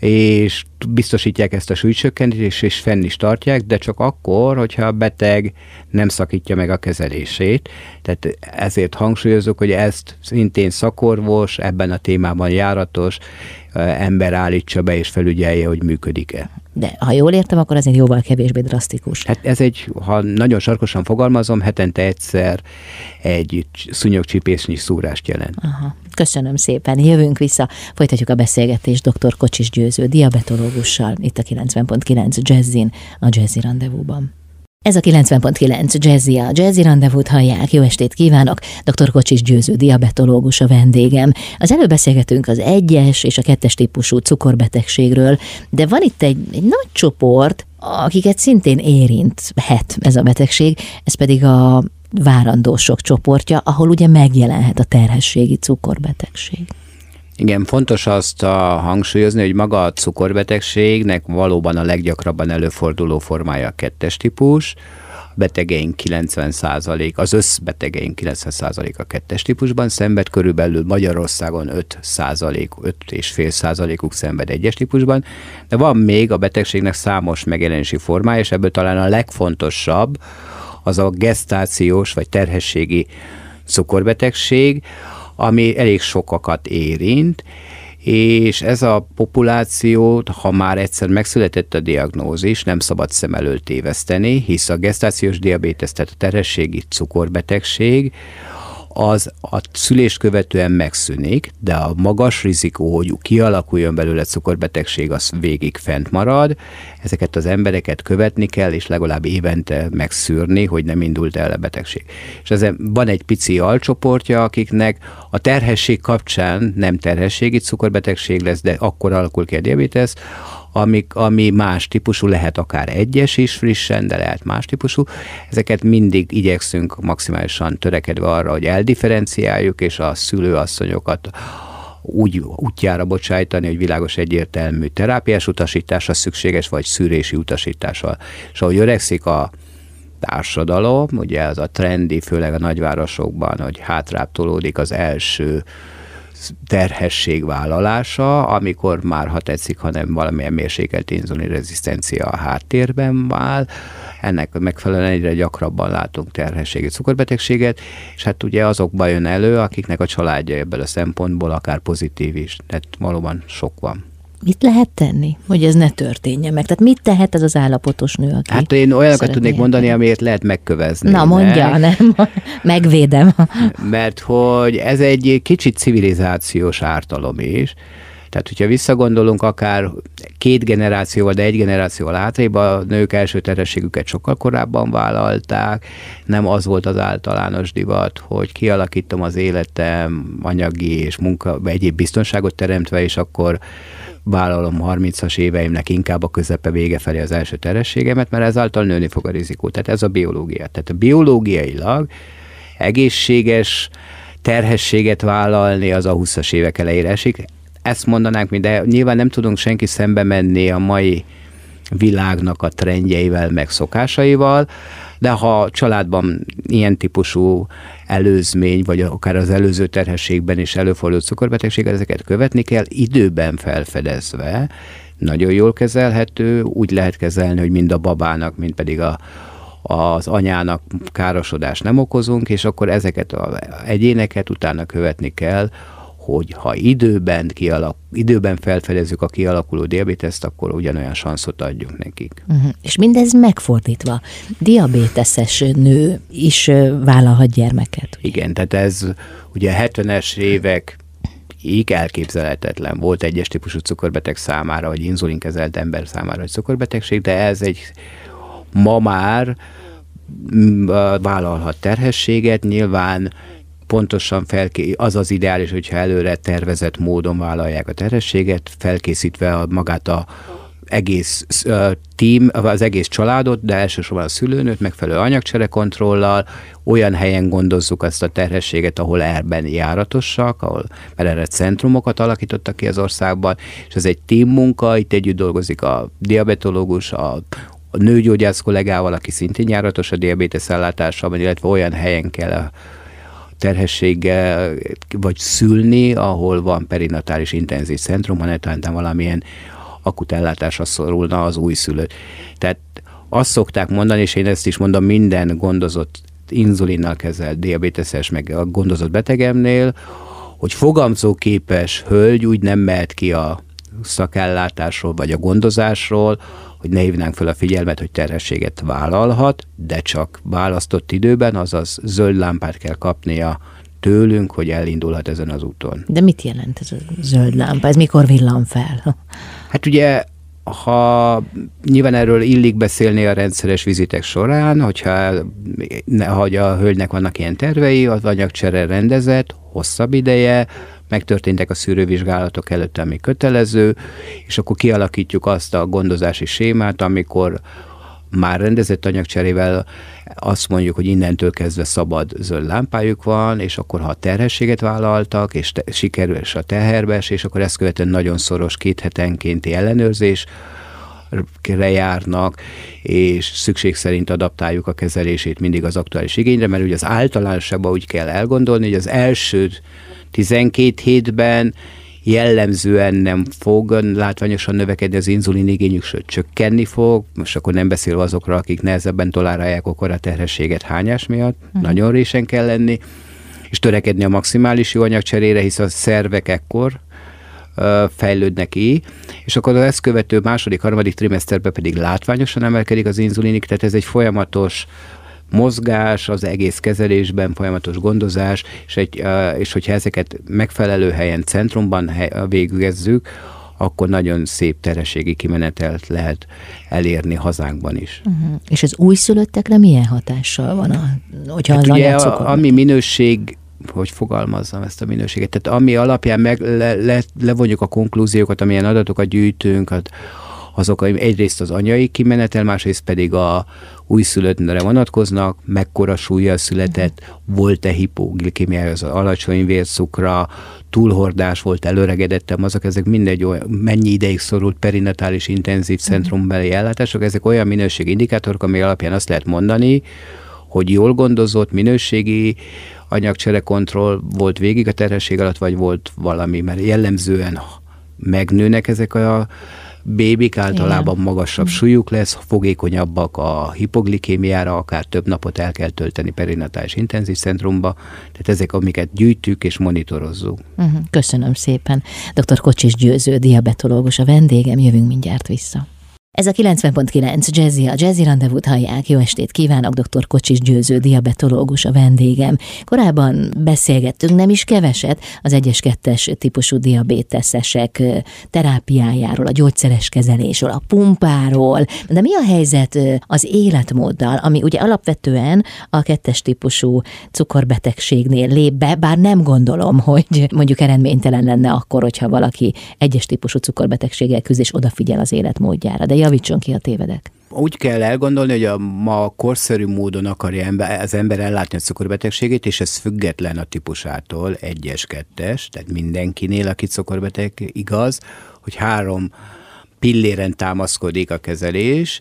és biztosítják ezt a súlycsökkentést, és fenn is tartják, de csak akkor, hogyha a beteg nem szakítja meg a kezelését. Tehát ezért hangsúlyozok, hogy ezt szintén szakorvos, ebben a témában járatos ember állítsa be és felügyelje, hogy működik-e. De ha jól értem, akkor ez egy jóval kevésbé drasztikus. Hát ez egy, ha nagyon sarkosan fogalmazom, hetente egyszer egy szúnyogcsipésznyi szúrást jelent. Aha. Köszönöm szépen. Jövünk vissza, folytatjuk a beszélgetést dr. Kocsis Győző, diabetológussal, itt a 90.9 Jazzin, a Jazzy Rendezvúban. Ez a 90.9 Jazzy, a Jazzy Rendezvút hallják. Jó estét kívánok! Dr. Kocsis Győző, diabetológus a vendégem. Az előbb beszélgetünk az egyes és a kettes típusú cukorbetegségről, de van itt egy, egy nagy csoport, akiket szintén érinthet ez a betegség, ez pedig a várandósok csoportja, ahol ugye megjelenhet a terhességi cukorbetegség. Igen, fontos azt a hangsúlyozni, hogy maga a cukorbetegségnek valóban a leggyakrabban előforduló formája a kettes típus, a betegeink 90 az összbetegeink 90% a kettes típusban szenved, körülbelül Magyarországon 5% 5,5 százalékuk szenved egyes típusban, de van még a betegségnek számos megjelenési formája, és ebből talán a legfontosabb az a gestációs vagy terhességi cukorbetegség, ami elég sokakat érint, és ez a populációt, ha már egyszer megszületett a diagnózis, nem szabad szem előtt téveszteni, hisz a gestációs diabétesz, tehát a terhességi cukorbetegség, az a szülést követően megszűnik, de a magas rizikó, hogy kialakuljon belőle cukorbetegség, az végig fent marad. Ezeket az embereket követni kell, és legalább évente megszűrni, hogy nem indult el a betegség. És ezen van egy pici alcsoportja, akiknek a terhesség kapcsán nem terhességi cukorbetegség lesz, de akkor alakul ki a diabetes, amik, ami más típusú, lehet akár egyes is frissen, de lehet más típusú. Ezeket mindig igyekszünk maximálisan törekedve arra, hogy eldifferenciáljuk, és a szülőasszonyokat úgy útjára bocsájtani, hogy világos egyértelmű terápiás utasítása szükséges, vagy szűrési utasítással. És ahogy öregszik a társadalom, ugye ez a trendi, főleg a nagyvárosokban, hogy hátrább tolódik az első terhesség vállalása, amikor már, ha tetszik, hanem valamilyen mérsékelt inzulin rezisztencia a háttérben vál, ennek megfelelően egyre gyakrabban látunk terhességi cukorbetegséget, és hát ugye azokba jön elő, akiknek a családja ebből a szempontból akár pozitív is, tehát valóban sok van. Mit lehet tenni, hogy ez ne történjen meg? Tehát mit tehet ez az állapotos nő, aki Hát én olyanokat tudnék mondani, amiért lehet megkövezni. Na mondja, ne? nem, megvédem. Mert hogy ez egy kicsit civilizációs ártalom is. Tehát, hogyha visszagondolunk akár két generációval, de egy generációval hátrébb, a nők első terhességüket sokkal korábban vállalták, nem az volt az általános divat, hogy kialakítom az életem anyagi és munka, egyéb biztonságot teremtve, és akkor vállalom 30-as éveimnek inkább a közepe vége felé az első terhességemet, mert ezáltal nőni fog a rizikó. Tehát ez a biológia. Tehát a biológiailag egészséges terhességet vállalni az a 20-as évek elejére esik. Ezt mondanánk mi, de nyilván nem tudunk senki szembe menni a mai világnak a trendjeivel, meg szokásaival, de ha a családban ilyen típusú előzmény, vagy akár az előző terhességben is előfordult cukorbetegség, ezeket követni kell, időben felfedezve, nagyon jól kezelhető, úgy lehet kezelni, hogy mind a babának, mind pedig a, az anyának károsodást nem okozunk, és akkor ezeket az egyéneket utána követni kell, hogy ha időben, kialak, időben felfedezzük a kialakuló diabéteszt, akkor ugyanolyan sanszot adjunk nekik. Uh-huh. És mindez megfordítva. Diabéteses nő is vállalhat gyermeket. Ugye? Igen, tehát ez ugye 70-es évek így elképzelhetetlen volt egyes típusú cukorbeteg számára, vagy inzulinkezelt ember számára, hogy cukorbetegség, de ez egy ma már vállalhat terhességet, nyilván pontosan felké, az az ideális, hogyha előre tervezett módon vállalják a terhességet, felkészítve a, magát a egész uh, team, az egész családot, de elsősorban a szülőnőt megfelelő anyagcserekontrollal, olyan helyen gondozzuk azt a terhességet, ahol erben járatosak, ahol, mert erre centrumokat alakítottak ki az országban, és ez egy team munka, itt együtt dolgozik a diabetológus, a, a nőgyógyász kollégával, aki szintén járatos a diabétesz ellátásában, illetve olyan helyen kell a terhességgel vagy szülni, ahol van perinatális intenzív centrum, ha netán valamilyen akut ellátásra szorulna az újszülött. Tehát azt szokták mondani, és én ezt is mondom minden gondozott inzulinnal kezelt diabéteses, meg a gondozott betegemnél, hogy fogamzóképes hölgy úgy nem mehet ki a szakellátásról vagy a gondozásról, hogy ne hívnánk fel a figyelmet, hogy terhességet vállalhat, de csak választott időben, azaz zöld lámpát kell kapnia tőlünk, hogy elindulhat ezen az úton. De mit jelent ez a zöld lámpa? Ez mikor villan fel? Hát ugye ha nyilván erről illik beszélni a rendszeres vizitek során, hogyha hogy a hölgynek vannak ilyen tervei, az anyagcsere rendezett, hosszabb ideje, megtörténtek a szűrővizsgálatok előtt, ami kötelező, és akkor kialakítjuk azt a gondozási sémát, amikor már rendezett anyagcserével azt mondjuk, hogy innentől kezdve szabad zöld lámpájuk van, és akkor ha terhességet vállaltak, és te, sikerül a teherbe, és akkor ezt követően nagyon szoros két hetenkénti ellenőrzés, járnak, és szükség szerint adaptáljuk a kezelését mindig az aktuális igényre, mert ugye az általánosabban úgy kell elgondolni, hogy az első 12 hétben jellemzően nem fog látványosan növekedni az inzulin igényük, sőt csökkenni fog, most akkor nem beszélve azokra, akik nehezebben tolerálják a terhességet hányás miatt, uh-huh. nagyon résen kell lenni, és törekedni a maximális jó anyagcserére, hisz a szervek ekkor fejlődnek ki, és akkor az ezt követő második, harmadik trimeszterben pedig látványosan emelkedik az inzulinik, tehát ez egy folyamatos mozgás, az egész kezelésben folyamatos gondozás, és, egy, és hogyha ezeket megfelelő helyen, centrumban végezzük, akkor nagyon szép tereségi kimenetelt lehet elérni hazánkban is. Uh-huh. És az újszülöttekre milyen hatással van, a, hogyha hát az ugye, a, ami minőség hogy fogalmazzam ezt a minőséget. Tehát ami alapján meg le, le, levonjuk a konklúziókat, amilyen adatokat gyűjtünk, hát azok egyrészt az anyai kimenetel, másrészt pedig a újszülöttre vonatkoznak, mekkora súlya született, volt-e hipoglikémia, az alacsony vércukra, túlhordás volt, előregedettem, azok ezek mindegy olyan, mennyi ideig szorult perinatális intenzív centrumbeli ellátások, ezek olyan minőségi indikátorok, ami alapján azt lehet mondani, hogy jól gondozott, minőségi anyagcserekontroll volt végig a terhesség alatt, vagy volt valami, mert jellemzően megnőnek ezek a bébik általában Igen. magasabb mm. súlyuk lesz, fogékonyabbak a hipoglikémiára, akár több napot el kell tölteni perinatális intenzív centrumba, tehát ezek, amiket gyűjtjük és monitorozzuk. Mhm. Köszönöm szépen. Dr. Kocsis Győző, diabetológus a vendégem, jövünk mindjárt vissza. Ez a 90.9 Jazzy, a Jazzy Rendezvút hallják. Jó estét kívánok, dr. Kocsis Győző, diabetológus a vendégem. Korábban beszélgettünk nem is keveset az 1-es 2-es típusú diabéteszesek terápiájáról, a gyógyszeres kezelésről, a pumpáról, de mi a helyzet az életmóddal, ami ugye alapvetően a kettes típusú cukorbetegségnél lép be, bár nem gondolom, hogy mondjuk eredménytelen lenne akkor, hogyha valaki egyes típusú cukorbetegséggel küzd és odafigyel az életmódjára. De javítson ki, a tévedek. Úgy kell elgondolni, hogy a ma korszerű módon akarja ember, az ember ellátni a cukorbetegségét, és ez független a típusától, egyes, kettes, tehát mindenkinél, aki cukorbeteg, igaz, hogy három pilléren támaszkodik a kezelés,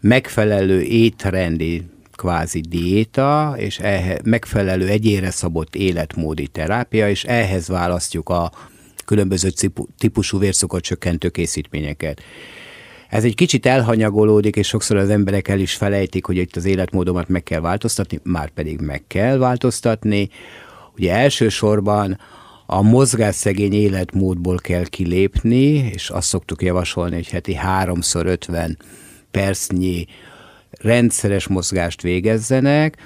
megfelelő étrendi kvázi diéta, és ehe, megfelelő egyére szabott életmódi terápia, és ehhez választjuk a különböző típusú vércukorcsökkentő készítményeket. Ez egy kicsit elhanyagolódik, és sokszor az emberek el is felejtik, hogy itt az életmódomat meg kell változtatni, már pedig meg kell változtatni. Ugye elsősorban a mozgásszegény életmódból kell kilépni, és azt szoktuk javasolni, hogy heti háromszor 50 percnyi rendszeres mozgást végezzenek,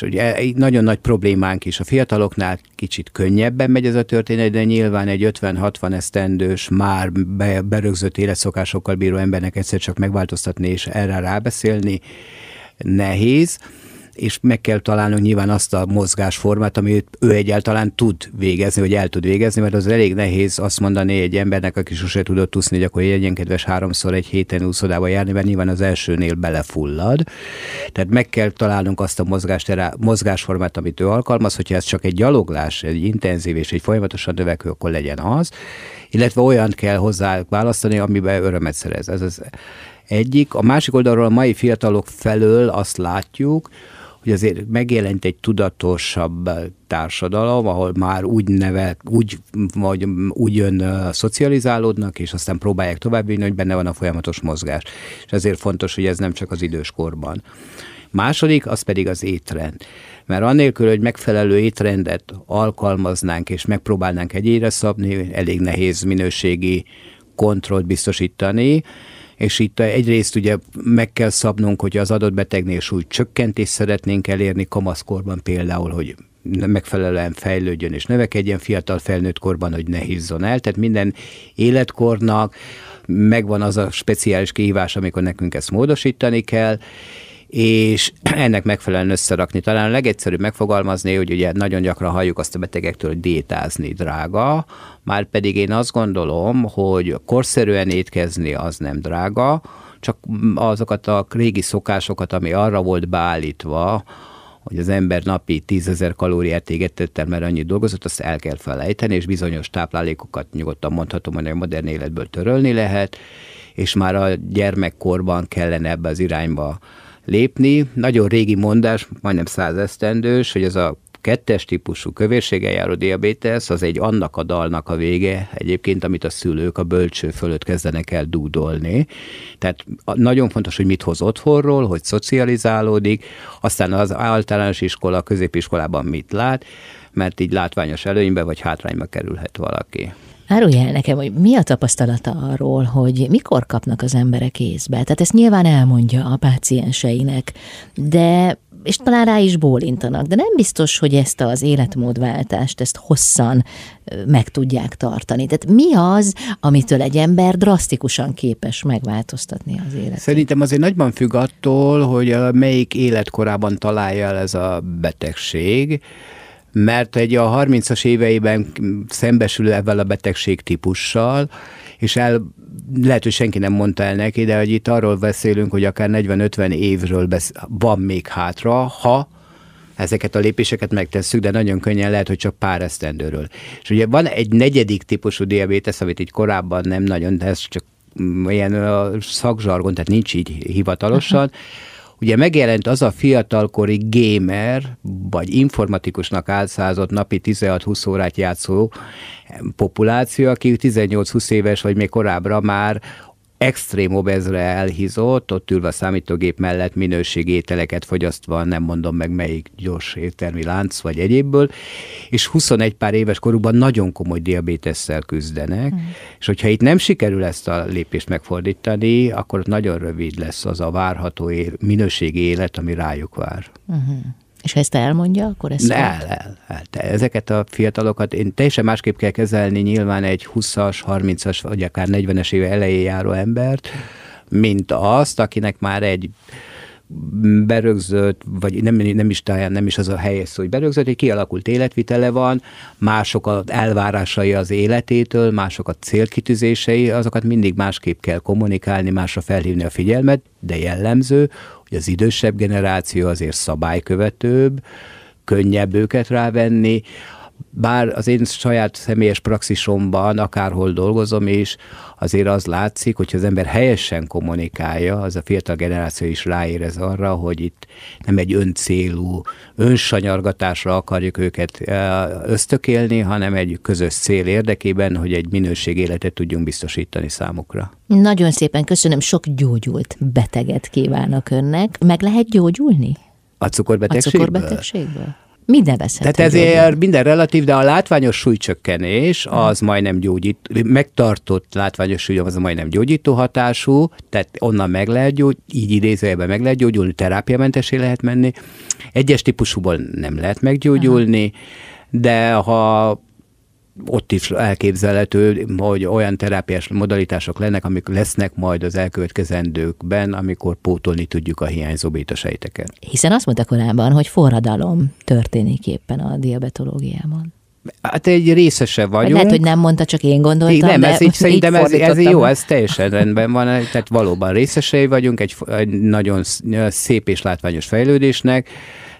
és ugye nagyon nagy problémánk is a fiataloknál kicsit könnyebben megy ez a történet, de nyilván egy 50-60 esztendős, már be, berögzött életszokásokkal bíró embernek egyszer csak megváltoztatni és erre rábeszélni nehéz és meg kell találnunk nyilván azt a mozgásformát, amit ő egyáltalán tud végezni, vagy el tud végezni, mert az elég nehéz azt mondani egy embernek, aki sose tudott úszni, hogy akkor legyen kedves háromszor egy héten úszodába járni, mert nyilván az elsőnél belefullad. Tehát meg kell találnunk azt a mozgásterá, mozgásformát, amit ő alkalmaz, hogyha ez csak egy gyaloglás, egy intenzív és egy folyamatosan növekvő, akkor legyen az. Illetve olyan kell hozzá választani, amiben örömet szerez. Ez az egyik. A másik oldalról a mai fiatalok felől azt látjuk, hogy azért megjelent egy tudatosabb társadalom, ahol már úgy nevel, úgy, vagy úgy jön szocializálódnak, és aztán próbálják továbbvinni, hogy benne van a folyamatos mozgás. És ezért fontos, hogy ez nem csak az időskorban. Második, az pedig az étrend. Mert annélkül, hogy megfelelő étrendet alkalmaznánk és megpróbálnánk egyére szabni, elég nehéz minőségi kontrollt biztosítani, és itt egyrészt ugye meg kell szabnunk, hogy az adott betegnél súly csökkentést szeretnénk elérni kamaszkorban például, hogy megfelelően fejlődjön és növekedjen fiatal felnőtt korban, hogy ne hízzon el. Tehát minden életkornak megvan az a speciális kihívás, amikor nekünk ezt módosítani kell, és ennek megfelelően összerakni. Talán a legegyszerűbb megfogalmazni, hogy ugye nagyon gyakran halljuk azt a betegektől, hogy diétázni drága, már pedig én azt gondolom, hogy korszerűen étkezni az nem drága, csak azokat a régi szokásokat, ami arra volt beállítva, hogy az ember napi tízezer kalóriát égetett mert annyit dolgozott, azt el kell felejteni, és bizonyos táplálékokat nyugodtan mondhatom, hogy a modern életből törölni lehet, és már a gyermekkorban kellene ebbe az irányba lépni. Nagyon régi mondás, majdnem százesztendős, hogy ez a kettes típusú kövérséggel járó diabétesz, az egy annak a dalnak a vége egyébként, amit a szülők a bölcső fölött kezdenek el dúdolni. Tehát nagyon fontos, hogy mit hoz otthonról, hogy szocializálódik, aztán az általános iskola, középiskolában mit lát, mert így látványos előnybe vagy hátrányba kerülhet valaki. Árulj el nekem, hogy mi a tapasztalata arról, hogy mikor kapnak az emberek észbe. Tehát ezt nyilván elmondja a pácienseinek, de és talán rá is bólintanak, de nem biztos, hogy ezt az életmódváltást, ezt hosszan meg tudják tartani. Tehát mi az, amitől egy ember drasztikusan képes megváltoztatni az életet? Szerintem azért nagyban függ attól, hogy melyik életkorában találja el ez a betegség mert egy a 30-as éveiben szembesül ebben a betegség típussal, és el, lehet, hogy senki nem mondta el neki, de hogy itt arról beszélünk, hogy akár 40-50 évről besz- van még hátra, ha ezeket a lépéseket megtesszük, de nagyon könnyen lehet, hogy csak pár esztendőről. És ugye van egy negyedik típusú diabétesz, amit így korábban nem nagyon, de ez csak ilyen szakzsargon, tehát nincs így hivatalosan, uh-huh Ugye megjelent az a fiatalkori gamer, vagy informatikusnak álszázott napi 16-20 órát játszó populáció, aki 18-20 éves, vagy még korábbra már extrém obezre elhízott, ott ülve a számítógép mellett minőségi ételeket fogyasztva, nem mondom meg melyik gyors éttermi lánc vagy egyébből, és 21 pár éves korukban nagyon komoly diabétesszel küzdenek, hmm. és hogyha itt nem sikerül ezt a lépést megfordítani, akkor nagyon rövid lesz az a várható él, minőségi élet, ami rájuk vár. Uh-huh. És ha ezt elmondja, akkor ezt el, el, el. Te ezeket a fiatalokat én teljesen másképp kell kezelni nyilván egy 20-as, 30-as, vagy akár 40-es éve elején járó embert, mint azt, akinek már egy berögzött, vagy nem, nem is talán nem is az a helyes szó, hogy berögzött, egy kialakult életvitele van, mások az elvárásai az életétől, mások a célkitűzései, azokat mindig másképp kell kommunikálni, másra felhívni a figyelmet, de jellemző, hogy az idősebb generáció azért szabálykövetőbb, könnyebb őket rávenni, bár az én saját személyes praxisomban, akárhol dolgozom is, azért az látszik, hogy az ember helyesen kommunikálja, az a fiatal generáció is ráérez arra, hogy itt nem egy öncélú, önsanyargatásra akarjuk őket ösztökélni, hanem egy közös cél érdekében, hogy egy minőség életet tudjunk biztosítani számukra. Nagyon szépen köszönöm, sok gyógyult beteget kívánok önnek. Meg lehet gyógyulni? A cukorbetegségből? A cukorbetegségből? Minden veszhető. Tehát ezért minden relatív, de a látványos súlycsökkenés az majdnem gyógyító, megtartott látványos súly az majdnem gyógyító hatású, tehát onnan meg lehet gyógy, így idézőjelben meg lehet gyógyulni, terápiamentesé lehet menni. Egyes típusúból nem lehet meggyógyulni, de ha ott is elképzelhető, hogy olyan terápiás modalitások lennek, amik lesznek majd az elkövetkezendőkben, amikor pótolni tudjuk a hiányzó bétasejteket. Hiszen azt mondta korábban, hogy forradalom történik éppen a diabetológiában. Hát egy részese vagyunk. Lehet, hogy nem mondta, csak én gondoltam, Nem, de ez így szerintem ez, ez jó, ez teljesen rendben van, tehát valóban részesei vagyunk egy, egy nagyon szép és látványos fejlődésnek,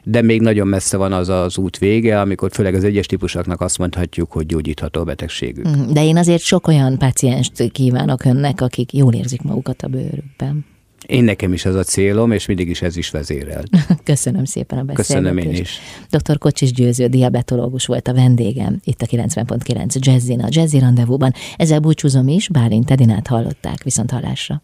de még nagyon messze van az az út vége, amikor főleg az egyes típusoknak azt mondhatjuk, hogy gyógyítható a betegségük. Mm, de én azért sok olyan pácienst kívánok önnek, akik jól érzik magukat a bőrükben. Én nekem is ez a célom, és mindig is ez is vezérel. Köszönöm szépen a beszélgetést. Köszönöm én is. Dr. Kocsis Győző, diabetológus volt a vendégem itt a 90.9 Jazzin, a Jazzy rendezvúban. Ezzel búcsúzom is, Bálint Edinát hallották, viszont hallásra.